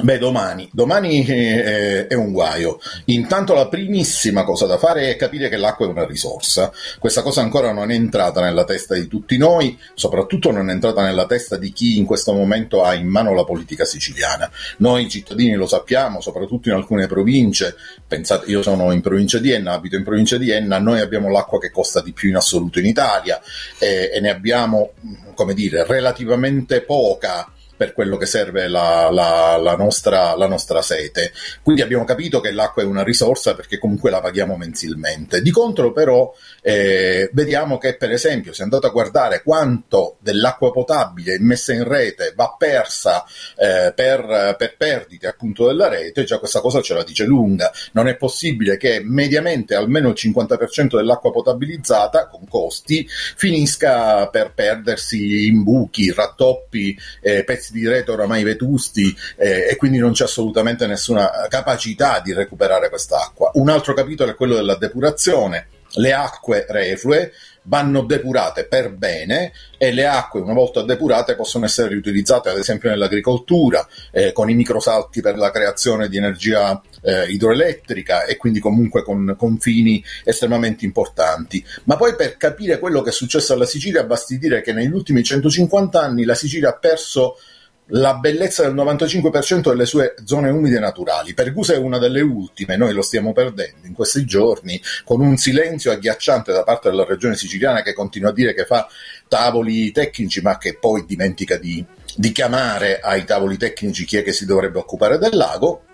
Beh, domani, domani eh, è un guaio. Intanto la primissima cosa da fare è capire che l'acqua è una risorsa. Questa cosa ancora non è entrata nella testa di tutti noi, soprattutto non è entrata nella testa di chi in questo momento ha in mano la politica siciliana. Noi cittadini lo sappiamo, soprattutto in alcune province. Pensate, io sono in provincia di Enna, abito in provincia di Enna, noi abbiamo l'acqua che costa di più in assoluto in Italia eh, e ne abbiamo, come dire, relativamente poca per quello che serve la, la, la, nostra, la, nostra, sete. Quindi abbiamo capito che l'acqua è una risorsa perché comunque la paghiamo mensilmente. Di contro però eh, vediamo che per esempio se andate a guardare quanto dell'acqua potabile messa in rete va persa eh, per, per, perdite appunto della rete, già questa cosa ce la dice lunga. Non è possibile che mediamente almeno il 50% dell'acqua potabilizzata con costi finisca per perdersi in buchi, rattoppi, eh, pezzi di rete oramai vetusti eh, e quindi non c'è assolutamente nessuna capacità di recuperare quest'acqua. Un altro capitolo è quello della depurazione. Le acque reflue vanno depurate per bene e le acque una volta depurate possono essere riutilizzate ad esempio nell'agricoltura eh, con i microsalti per la creazione di energia eh, idroelettrica e quindi comunque con, con, fini estremamente importanti. Ma poi per capire quello che è successo alla Sicilia basti dire che negli ultimi 150 anni la Sicilia ha perso la bellezza del 95% delle sue zone umide naturali. Pergusa è una delle ultime, noi lo stiamo perdendo in questi giorni, con un silenzio agghiacciante da parte della regione siciliana che continua a dire che fa tavoli tecnici, ma che poi dimentica di, di chiamare ai tavoli tecnici chi è che si dovrebbe occupare del lago.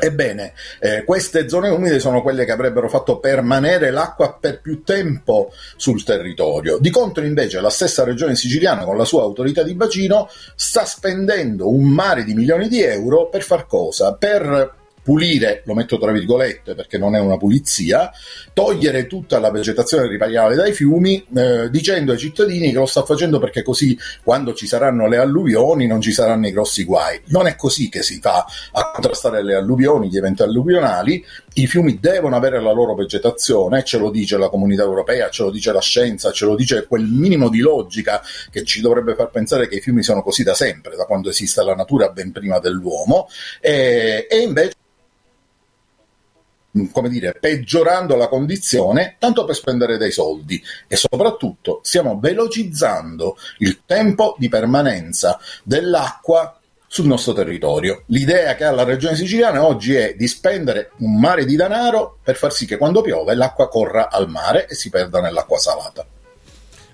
Ebbene, eh, queste zone umide sono quelle che avrebbero fatto permanere l'acqua per più tempo sul territorio. Di contro, invece, la stessa regione siciliana, con la sua autorità di bacino, sta spendendo un mare di milioni di euro per far cosa? Per pulire, lo metto tra virgolette perché non è una pulizia, togliere tutta la vegetazione ripariale dai fiumi eh, dicendo ai cittadini che lo sta facendo perché così quando ci saranno le alluvioni non ci saranno i grossi guai. Non è così che si fa a contrastare le alluvioni, gli eventi alluvionali, i fiumi devono avere la loro vegetazione, ce lo dice la comunità europea, ce lo dice la scienza, ce lo dice quel minimo di logica che ci dovrebbe far pensare che i fiumi sono così da sempre, da quando esiste la natura ben prima dell'uomo, e, e invece come dire, peggiorando la condizione tanto per spendere dei soldi e soprattutto stiamo velocizzando il tempo di permanenza dell'acqua sul nostro territorio. L'idea che ha la regione siciliana oggi è di spendere un mare di denaro per far sì che quando piove l'acqua corra al mare e si perda nell'acqua salata.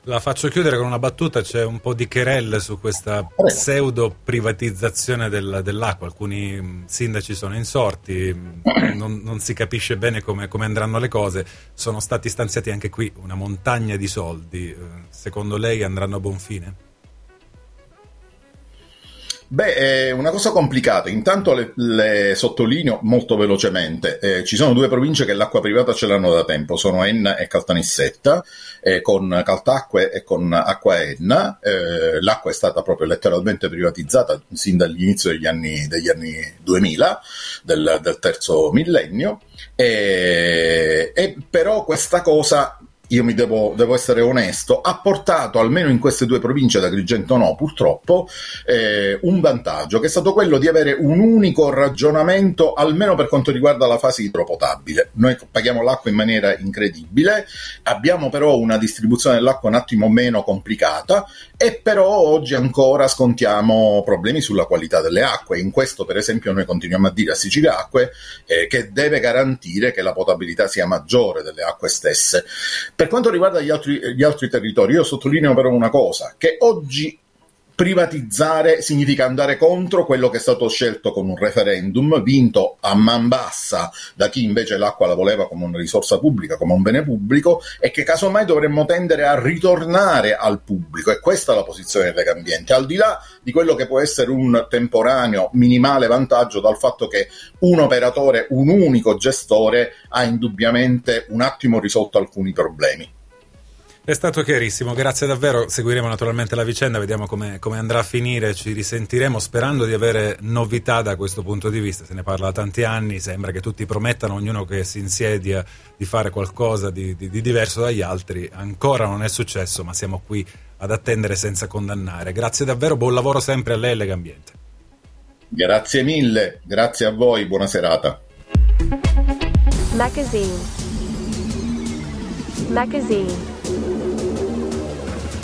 La faccio chiudere con una battuta, c'è un po' di querelle su questa pseudo privatizzazione del, dell'acqua, alcuni mh, sindaci sono insorti, mh, non, non si capisce bene come, come, andranno le cose, sono stati stanziati anche qui una montagna di soldi, eh, secondo lei andranno a buon fine? Beh, è una cosa complicata. Intanto le, le sottolineo molto velocemente. Eh, ci sono due province che l'acqua privata ce l'hanno da tempo, sono Enna e Caltanissetta, eh, con Caltacque e con Acqua Enna. Eh, l'acqua è stata proprio letteralmente privatizzata sin dall'inizio degli anni, degli anni 2000, del, del terzo millennio. E, e però questa cosa io mi devo, devo, essere onesto, ha portato almeno in queste due province, da Agrigento no purtroppo, eh, un vantaggio che è stato quello di avere un unico ragionamento almeno per quanto riguarda la fase idropotabile. Noi paghiamo l'acqua in maniera incredibile, abbiamo però una distribuzione dell'acqua un attimo meno complicata e però oggi ancora scontiamo problemi sulla qualità delle acque. In questo per esempio noi continuiamo a dire a Sicilia Acque eh, che deve garantire che la potabilità sia maggiore delle acque stesse. Per quanto riguarda gli altri, gli altri territori, io sottolineo però una cosa, che oggi privatizzare significa andare contro quello che è stato scelto con un referendum vinto a man bassa da chi invece l'acqua la voleva come una risorsa pubblica, come un bene pubblico e che casomai dovremmo tendere a ritornare al pubblico e questa è la posizione del Legambiente, al di là di quello che può essere un temporaneo minimale vantaggio dal fatto che un operatore, un unico gestore ha indubbiamente un attimo risolto alcuni problemi. È stato chiarissimo, grazie davvero. Seguiremo naturalmente la vicenda, vediamo come, come, andrà a finire. Ci risentiremo sperando di avere novità da questo punto di vista. Se ne parla da tanti anni, sembra che tutti promettano, ognuno che si insiedia, di fare qualcosa di, di, di diverso dagli altri. Ancora non è successo, ma siamo qui ad attendere senza condannare. Grazie davvero, buon lavoro sempre a lei e Legambiente. Grazie mille, grazie a voi, buona serata. Magazine. Magazine.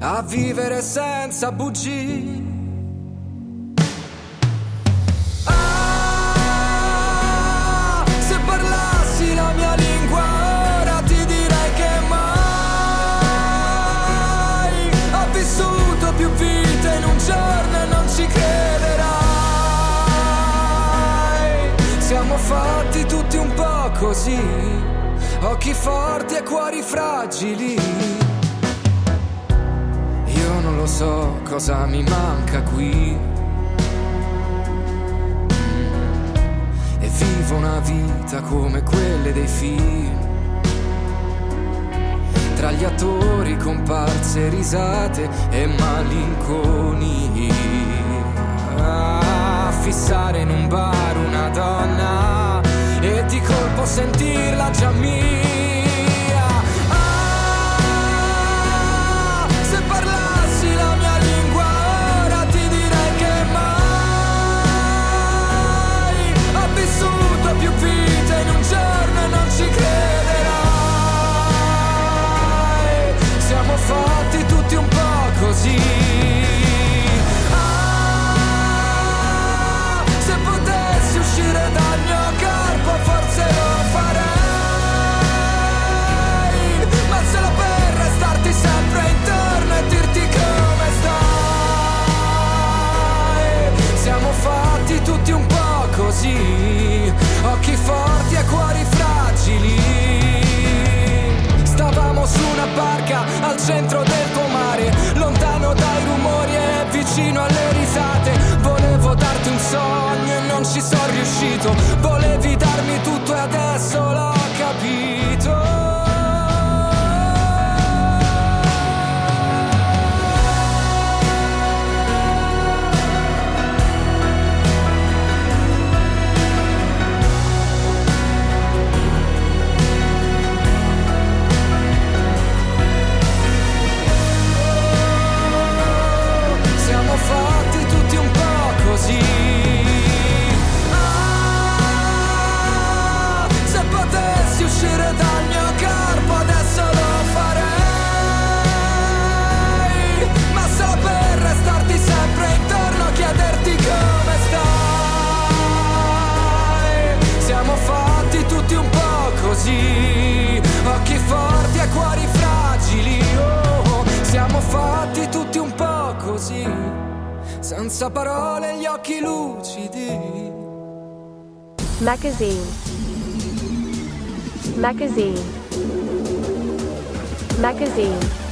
a vivere senza bugie. Ah, se parlassi la mia lingua ora ti direi che mai ho vissuto più vite in un giorno e non ci crederai. Siamo fatti tutti un po' così, occhi forti e cuori fragili lo so cosa mi manca qui. E vivo una vita come quelle dei film. Tra gli attori, comparse, risate e malinconia. A fissare in un bar una donna e di colpo sentirla già mia. Forti e cuori fragili. Stavamo su una barca al centro del tuo mare, lontano dai rumori e vicino alle risate. Volevo darti un sogno e non ci sono riuscito. Volevi darmi tutto e adesso l'ho Senza parole, gli occhi lucidi. Magazine. Magazine. Magazine.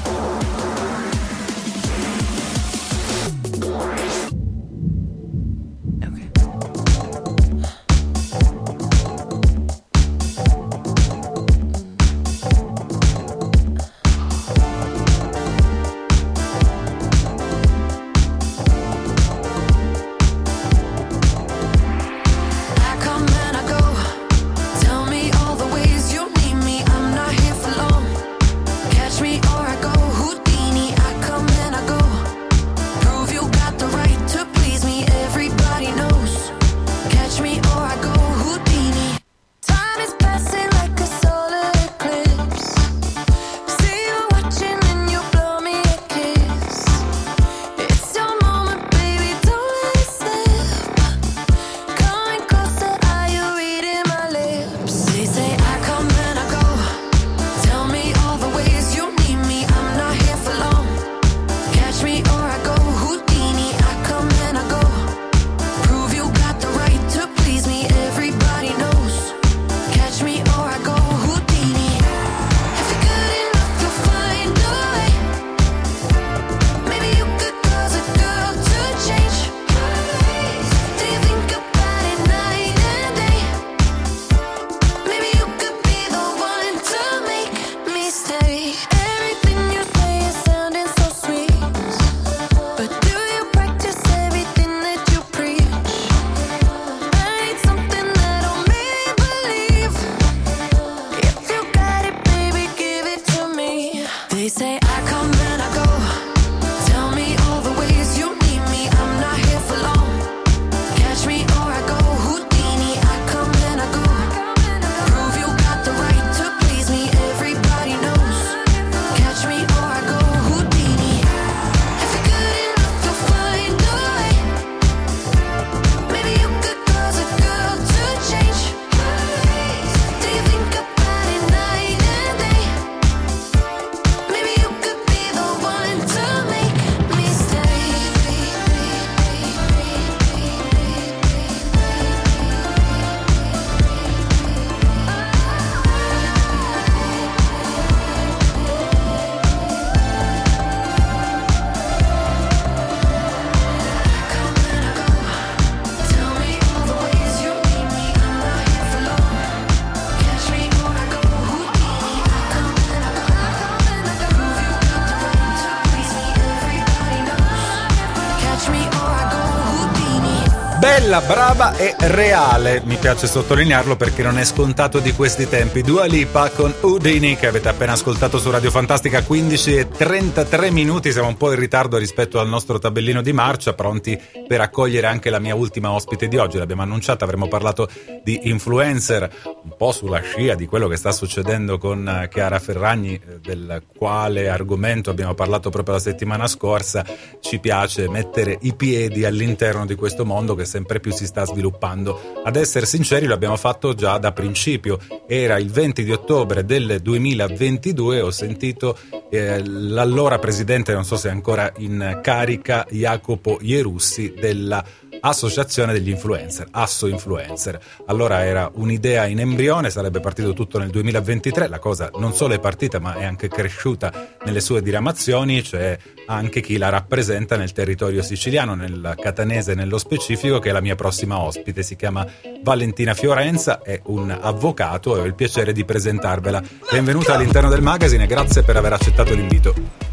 Bella, brava e reale, mi piace sottolinearlo perché non è scontato di questi tempi. Dua Lipa con Houdini che avete appena ascoltato su Radio Fantastica 15 e 33 minuti, siamo un po' in ritardo rispetto al nostro tabellino di marcia, pronti per accogliere anche la mia ultima ospite di oggi. L'abbiamo annunciata, avremo parlato di influencer, un po' sulla scia di quello che sta succedendo con eh, Chiara Ferragni, eh, del quale argomento abbiamo parlato proprio la settimana scorsa. Ci piace mettere i piedi all'interno di questo mondo che sempre più si sta sviluppando. Ad essere sinceri, lo abbiamo fatto già da principio. Era il 20 di ottobre del 2022, ho sentito eh, l'allora presidente, non so se è ancora in carica, Jacopo Ierussi della Associazione degli Influencer, Asso Influencer. Allora era un'idea in embrione, sarebbe partito tutto nel 2023, la cosa non solo è partita ma è anche cresciuta nelle sue diramazioni, c'è anche chi la rappresenta nel territorio siciliano, nel catanese nello specifico, che è la mia prossima ospite, si chiama Valentina Fiorenza, è un avvocato e ho il piacere di presentarvela. Benvenuta all'interno del magazine e grazie per aver accettato l'invito.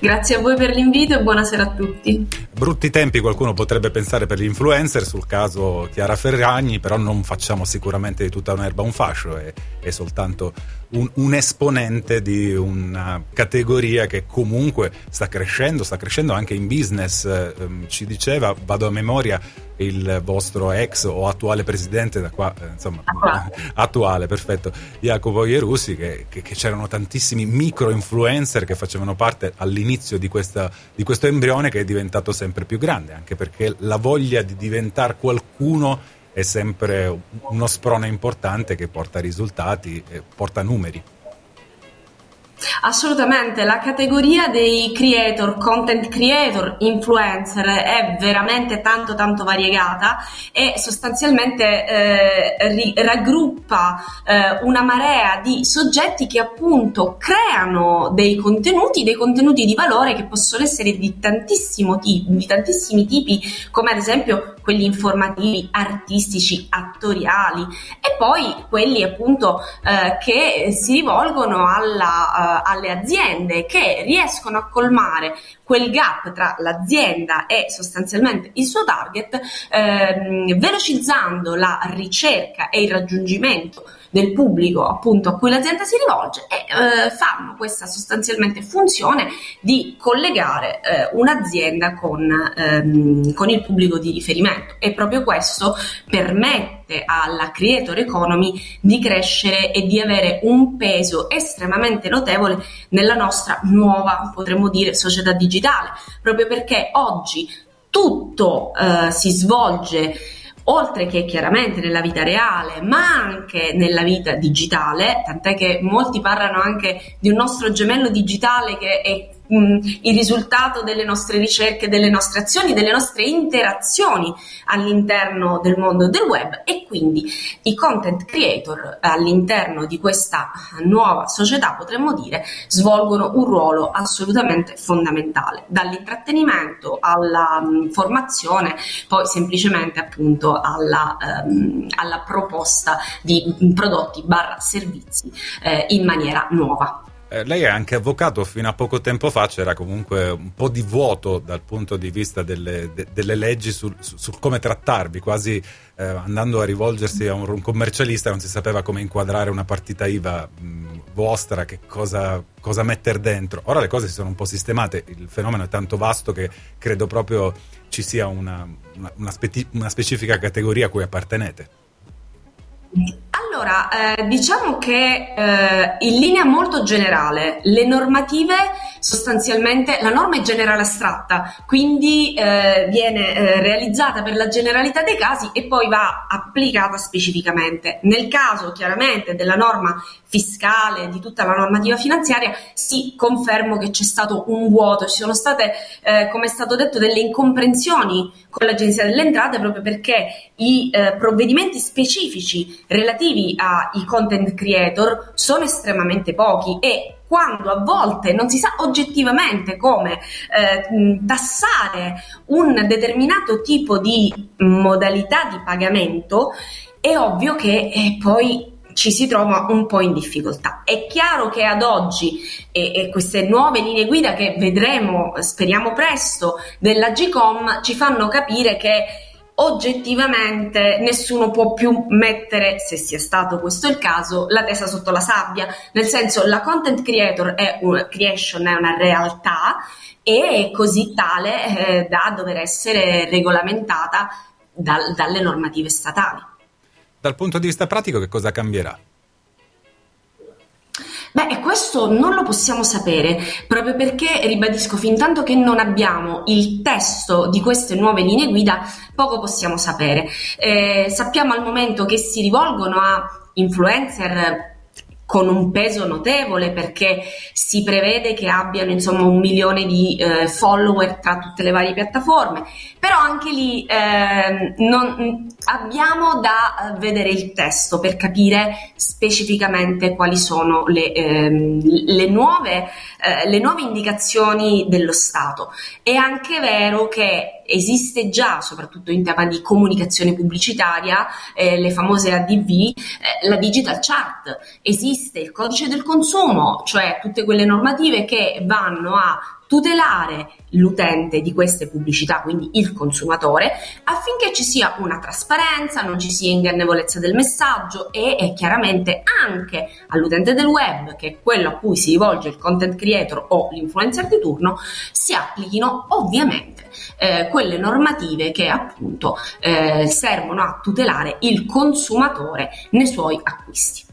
Grazie a voi per l'invito e buonasera a tutti. Brutti tempi qualcuno potrebbe pensare per gli influencer, sul caso Chiara Ferragni, però non facciamo sicuramente di tutta un'erba un fascio, è, è soltanto un, un, esponente di una categoria che comunque sta crescendo, sta crescendo anche in business. Eh, ci diceva, vado a memoria, il vostro ex o attuale presidente da qua, eh, insomma, attuale, attuale perfetto, Jacopo Ierussi, che, che, che, c'erano tantissimi micro influencer che facevano parte all'inizio di, questa, di questo embrione che è diventato sempre più grande, anche perché la voglia di diventare qualcuno è sempre uno sprone importante che porta risultati porta numeri. Assolutamente, la categoria dei creator, content creator, influencer è veramente tanto tanto variegata e sostanzialmente eh, ri- raggruppa eh, una marea di soggetti che appunto creano dei contenuti, dei contenuti di valore che possono essere di tantissimi tipi, come ad esempio quelli informativi, artistici, attoriali e poi quelli appunto eh, che si rivolgono alla, uh, alle aziende che riescono a colmare quel gap tra l'azienda e sostanzialmente il suo target, ehm, velocizzando la ricerca e il raggiungimento del pubblico appunto a cui l'azienda si rivolge e eh, fanno questa sostanzialmente funzione di collegare eh, un'azienda con, ehm, con il pubblico di riferimento. E proprio questo permette alla creator economy di crescere e di avere un peso estremamente notevole nella nostra nuova, potremmo dire, società digitale, proprio perché oggi tutto eh, si svolge oltre che chiaramente nella vita reale, ma anche nella vita digitale, tant'è che molti parlano anche di un nostro gemello digitale che è il risultato delle nostre ricerche, delle nostre azioni, delle nostre interazioni all'interno del mondo del web e quindi i content creator all'interno di questa nuova società, potremmo dire, svolgono un ruolo assolutamente fondamentale, dall'intrattenimento alla mh, formazione, poi semplicemente appunto alla, um, alla proposta di prodotti barra servizi eh, in maniera nuova. Eh, lei è anche avvocato, fino a poco tempo fa c'era comunque un po' di vuoto dal punto di vista delle, de, delle leggi sul, su, su, come trattarvi, quasi eh, andando a rivolgersi a un, un, commercialista non si sapeva come inquadrare una partita IVA mh, vostra, che cosa, cosa mettere dentro. Ora le cose si sono un po' sistemate, il fenomeno è tanto vasto che credo proprio ci sia una, una, una, spe- una specifica categoria a cui appartenete. Allora, eh, diciamo che eh, in linea molto generale, le normative sostanzialmente, la norma è generale astratta, quindi eh, viene eh, realizzata per la generalità dei casi e poi va applicata specificamente. Nel caso chiaramente della norma fiscale, di tutta la normativa finanziaria, sì, confermo che c'è stato un vuoto, ci sono state, eh, come è stato detto, delle incomprensioni con l'Agenzia delle Entrate proprio perché i eh, provvedimenti specifici relativi ai content creator sono estremamente pochi e quando a volte non si sa oggettivamente come eh, tassare un determinato tipo di modalità di pagamento, è ovvio che eh, poi ci si trova un po' in difficoltà. È chiaro che ad oggi e, e queste nuove linee guida che vedremo, speriamo presto, della GCOM ci fanno capire che oggettivamente nessuno può più mettere, se sia stato questo il caso, la testa sotto la sabbia, nel senso la content creator è un, creation è una realtà e è così tale eh, da dover essere regolamentata dal, dalle normative statali. Dal punto di vista pratico che cosa cambierà? Beh, questo non lo possiamo sapere, proprio perché, ribadisco, fin tanto che non abbiamo il testo di queste nuove linee guida, poco possiamo sapere. Eh, sappiamo al momento che si rivolgono a influencer con un peso notevole perché si prevede che abbiano insomma un milione di eh, follower tra tutte le varie piattaforme, però anche lì eh, non, abbiamo da eh, vedere il testo per capire specificamente quali sono le, ehm, le, nuove, eh, le nuove indicazioni dello Stato. È anche vero che esiste già, soprattutto in tema di comunicazione pubblicitaria, eh, le famose ADV, eh, la digital chart, esiste il codice del consumo, cioè tutte quelle normative che vanno a tutelare l'utente di queste pubblicità, quindi il consumatore, affinché ci sia una trasparenza, non ci sia ingannevolezza del messaggio e, chiaramente anche all'utente del web, che è quello a cui si rivolge il content creator o l'influencer di turno, si applichino ovviamente eh, quelle normative che appunto eh, servono a tutelare il consumatore nei suoi acquisti.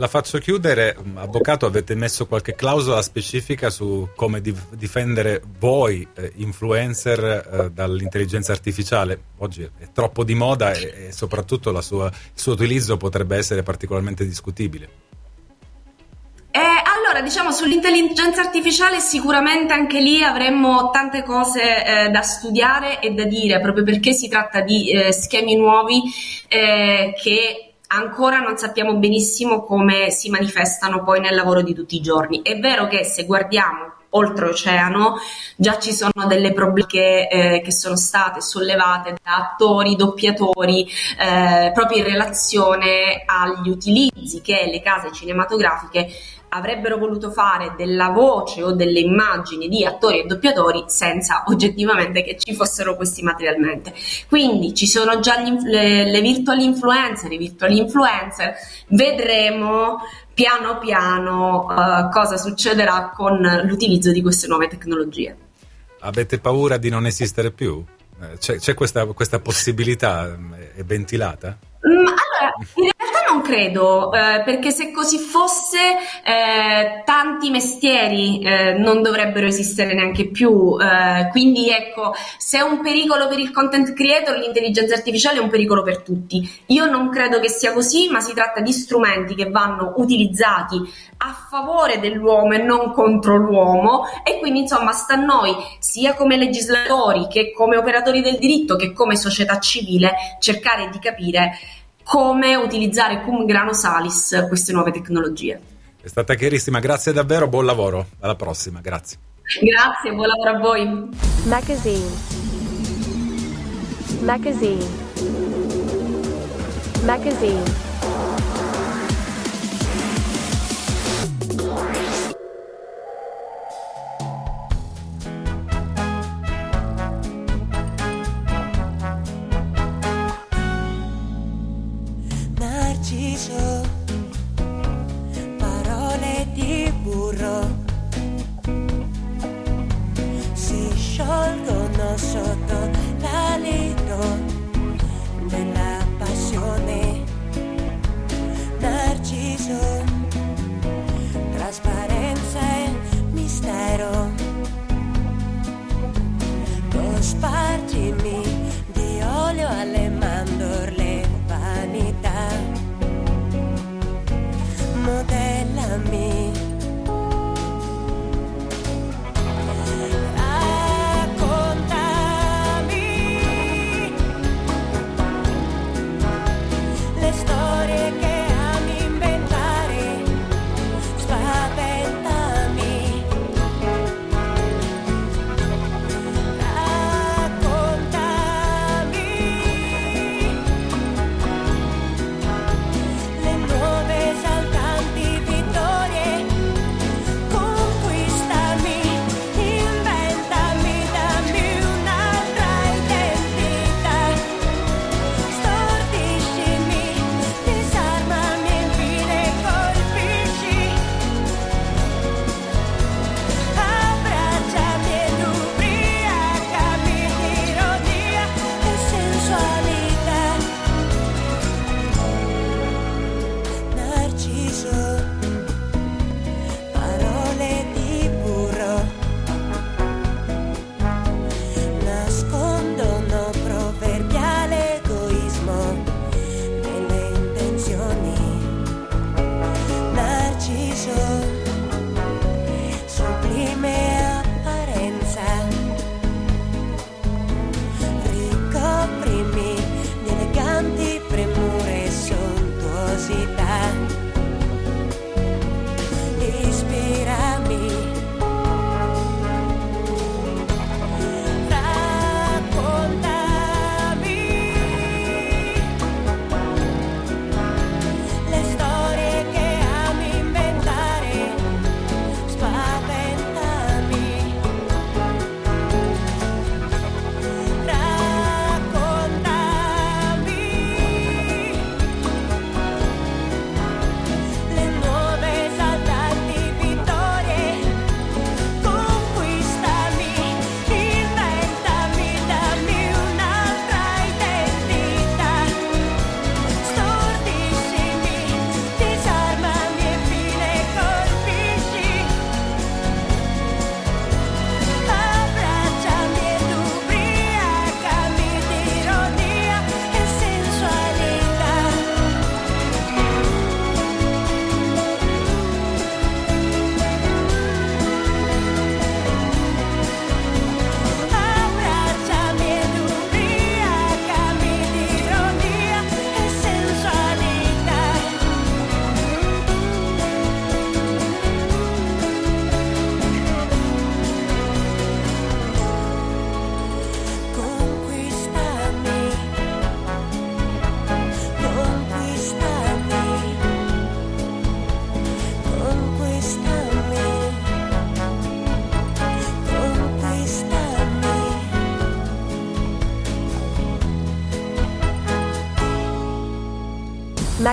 La faccio chiudere, avvocato, avete messo qualche clausola specifica su come dif- difendere voi, eh, influencer, eh, dall'intelligenza artificiale? Oggi è troppo di moda e, e soprattutto sua, il suo utilizzo potrebbe essere particolarmente discutibile. Eh, allora, diciamo sull'intelligenza artificiale sicuramente anche lì avremmo tante cose eh, da studiare e da dire, proprio perché si tratta di eh, schemi nuovi eh, che ancora non sappiamo benissimo come si manifestano poi nel lavoro di tutti i giorni. È vero che se guardiamo oltreoceano già ci sono delle problematiche eh, che sono state sollevate da attori, doppiatori eh, proprio in relazione agli utilizzi che le case cinematografiche avrebbero voluto fare della voce o delle immagini di attori e doppiatori senza oggettivamente che ci fossero questi materialmente. Quindi ci sono già gli, le, le virtual influencer, i virtual influencer, vedremo piano piano uh, cosa succederà con l'utilizzo di queste nuove tecnologie. Avete paura di non esistere più? Eh, c'è, c'è questa, questa, possibilità? È ventilata? Mm, allora, in non credo, eh, perché se così fosse, eh, tanti mestieri eh, non dovrebbero esistere neanche più. Eh, quindi ecco, se è un pericolo per il content creator, l'intelligenza artificiale è un pericolo per tutti. Io non credo che sia così, ma si tratta di strumenti che vanno utilizzati a favore dell'uomo e non contro l'uomo e quindi insomma sta a noi sia come legislatori che come operatori del diritto che come società civile cercare di capire come utilizzare cum grano salis queste nuove tecnologie. È stata chiarissima, grazie davvero, buon lavoro, alla prossima, grazie. Grazie, buon lavoro a voi. Magazine. Magazine. Magazine.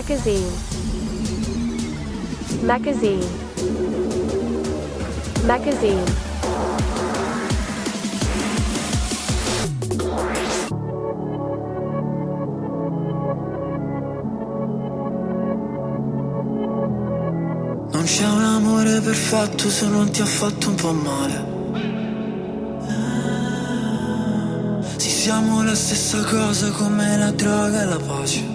Magazine, magazine, magazine. Non c'è un amore perfetto se non ti ha fatto un po' male. Sì, siamo la stessa cosa come la droga e la pace.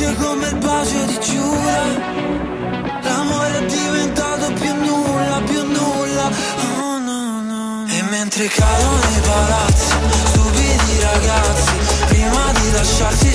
dolce come il bacio di Giura L'amore è diventato più nulla, più nulla oh, no, no. E mentre cadono i palazzi Stupidi ragazzi Prima di lasciarsi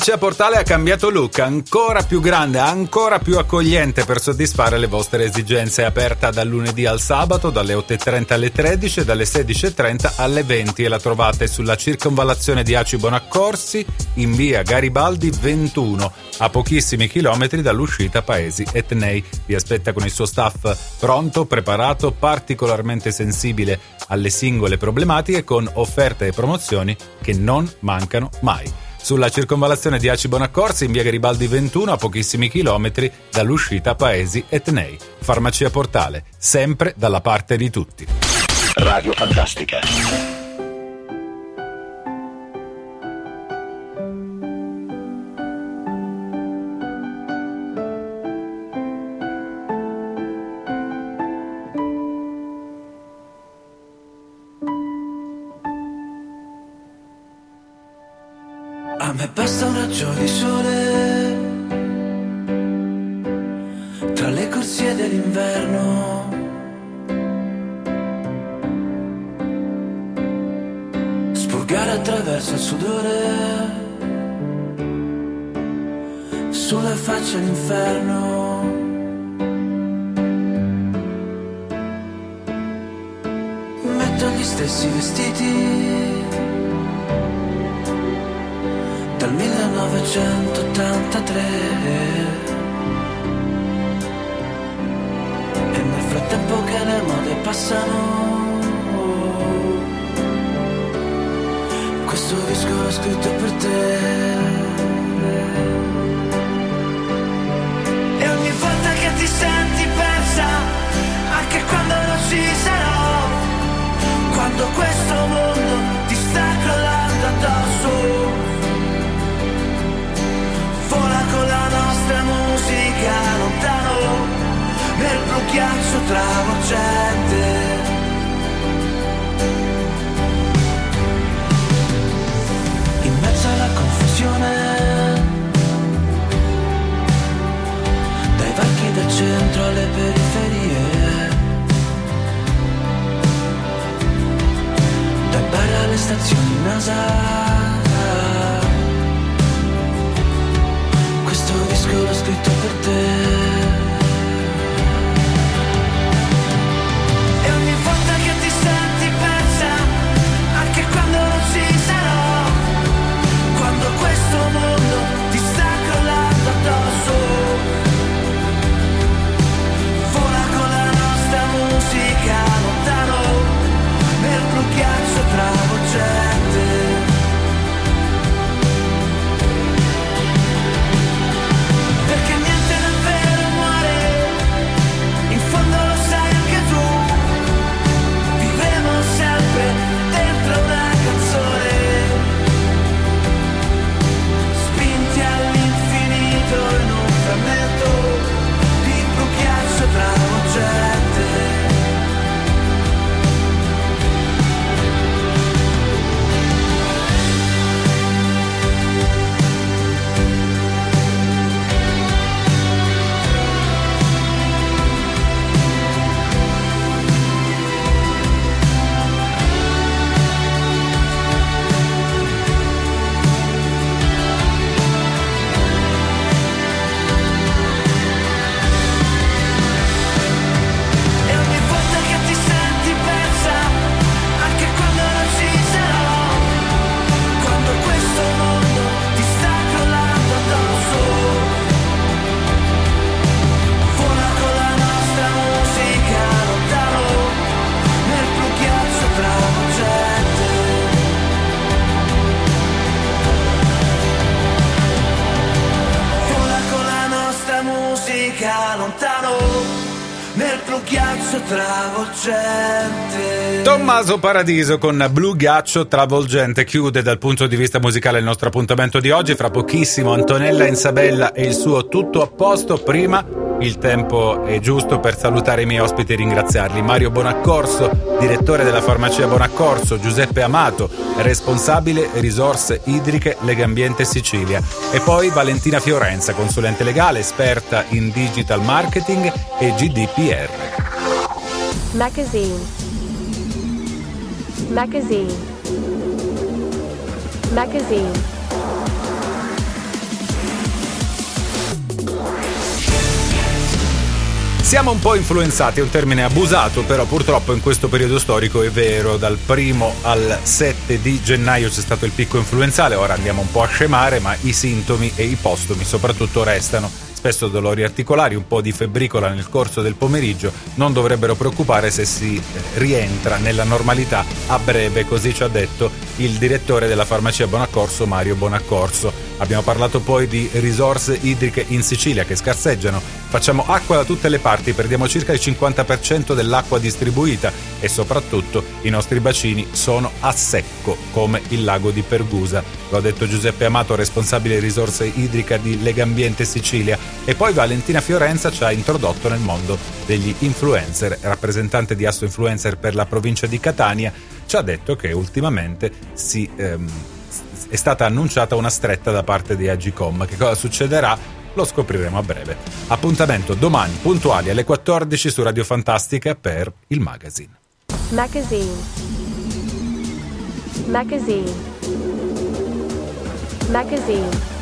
farmacia portale ha cambiato look, ancora più grande, ancora più accogliente per soddisfare le vostre esigenze. È aperta dal lunedì al sabato, dalle 8.30 alle 13, dalle 16.30 alle 20 e la trovate sulla circonvallazione di Aci Bonaccorsi in via Garibaldi 21, a pochissimi chilometri dall'uscita Paesi Etnei. Vi aspetta con il suo staff pronto, preparato, particolarmente sensibile alle singole problematiche con offerte e promozioni che non mancano mai sulla circonvallazione di Aci Bonaccorsi in via Garibaldi 21 a pochissimi chilometri dall'uscita Paesi Etnei. Farmacia Portale, sempre dalla parte di tutti. Radio Fantastica. Me basta un raggio di sole tra le corsie dell'inverno. Spurgare attraverso il sudore sulla faccia l'inferno. stessi vestiti 1983. E nel frattempo che le mode passano questo disco l'ho scritto per te. E ogni volta che ti senti persa anche quando non ci sarò quando questo ghiaccio travolgente in mezzo alla confusione dai varchi del centro alle periferie dai bar alle stazioni NASA. Questo disco l'ho scritto per te Tommaso Paradiso con Blu Ghiaccio Travolgente chiude dal punto di vista musicale il nostro appuntamento di oggi. Fra pochissimo Antonella Insabella e il suo Tutto a posto. Prima il tempo è giusto per salutare i miei ospiti e ringraziarli. Mario Bonaccorso, direttore della farmacia Bonaccorso, Giuseppe Amato, responsabile risorse idriche Legambiente Sicilia. E poi Valentina Fiorenza, consulente legale, esperta in digital marketing e GDPR. Magazine. Magazine. Magazine. Siamo un po' influenzati, è un termine abusato, però purtroppo in questo periodo storico è vero, dal primo al 7 di gennaio c'è stato il picco influenzale, ora andiamo un po' a scemare, ma i sintomi e i postumi soprattutto restano. Spesso dolori articolari, un po' di febbricola nel corso del pomeriggio, non dovrebbero preoccupare se si eh, rientra nella normalità a breve, così ci ha detto il direttore della farmacia Bonaccorso Mario Bonaccorso. Abbiamo parlato poi di risorse idriche in Sicilia che scarseggiano. Facciamo acqua da tutte le parti, perdiamo circa il 50% dell'acqua distribuita e soprattutto i nostri bacini sono a secco, come il lago di Pergusa. Lo ha detto Giuseppe Amato, responsabile risorse idrica di Legambiente Sicilia. E poi Valentina Fiorenza ci ha introdotto nel mondo degli influencer, rappresentante di Asso Influencer per la provincia di Catania, ci ha detto che ultimamente si, ehm, è stata annunciata una stretta da parte di Agicom. Che cosa succederà? Lo scopriremo a breve. Appuntamento domani puntuali alle 14 su Radio Fantastica per il magazine. Magazine. Magazine. Magazine.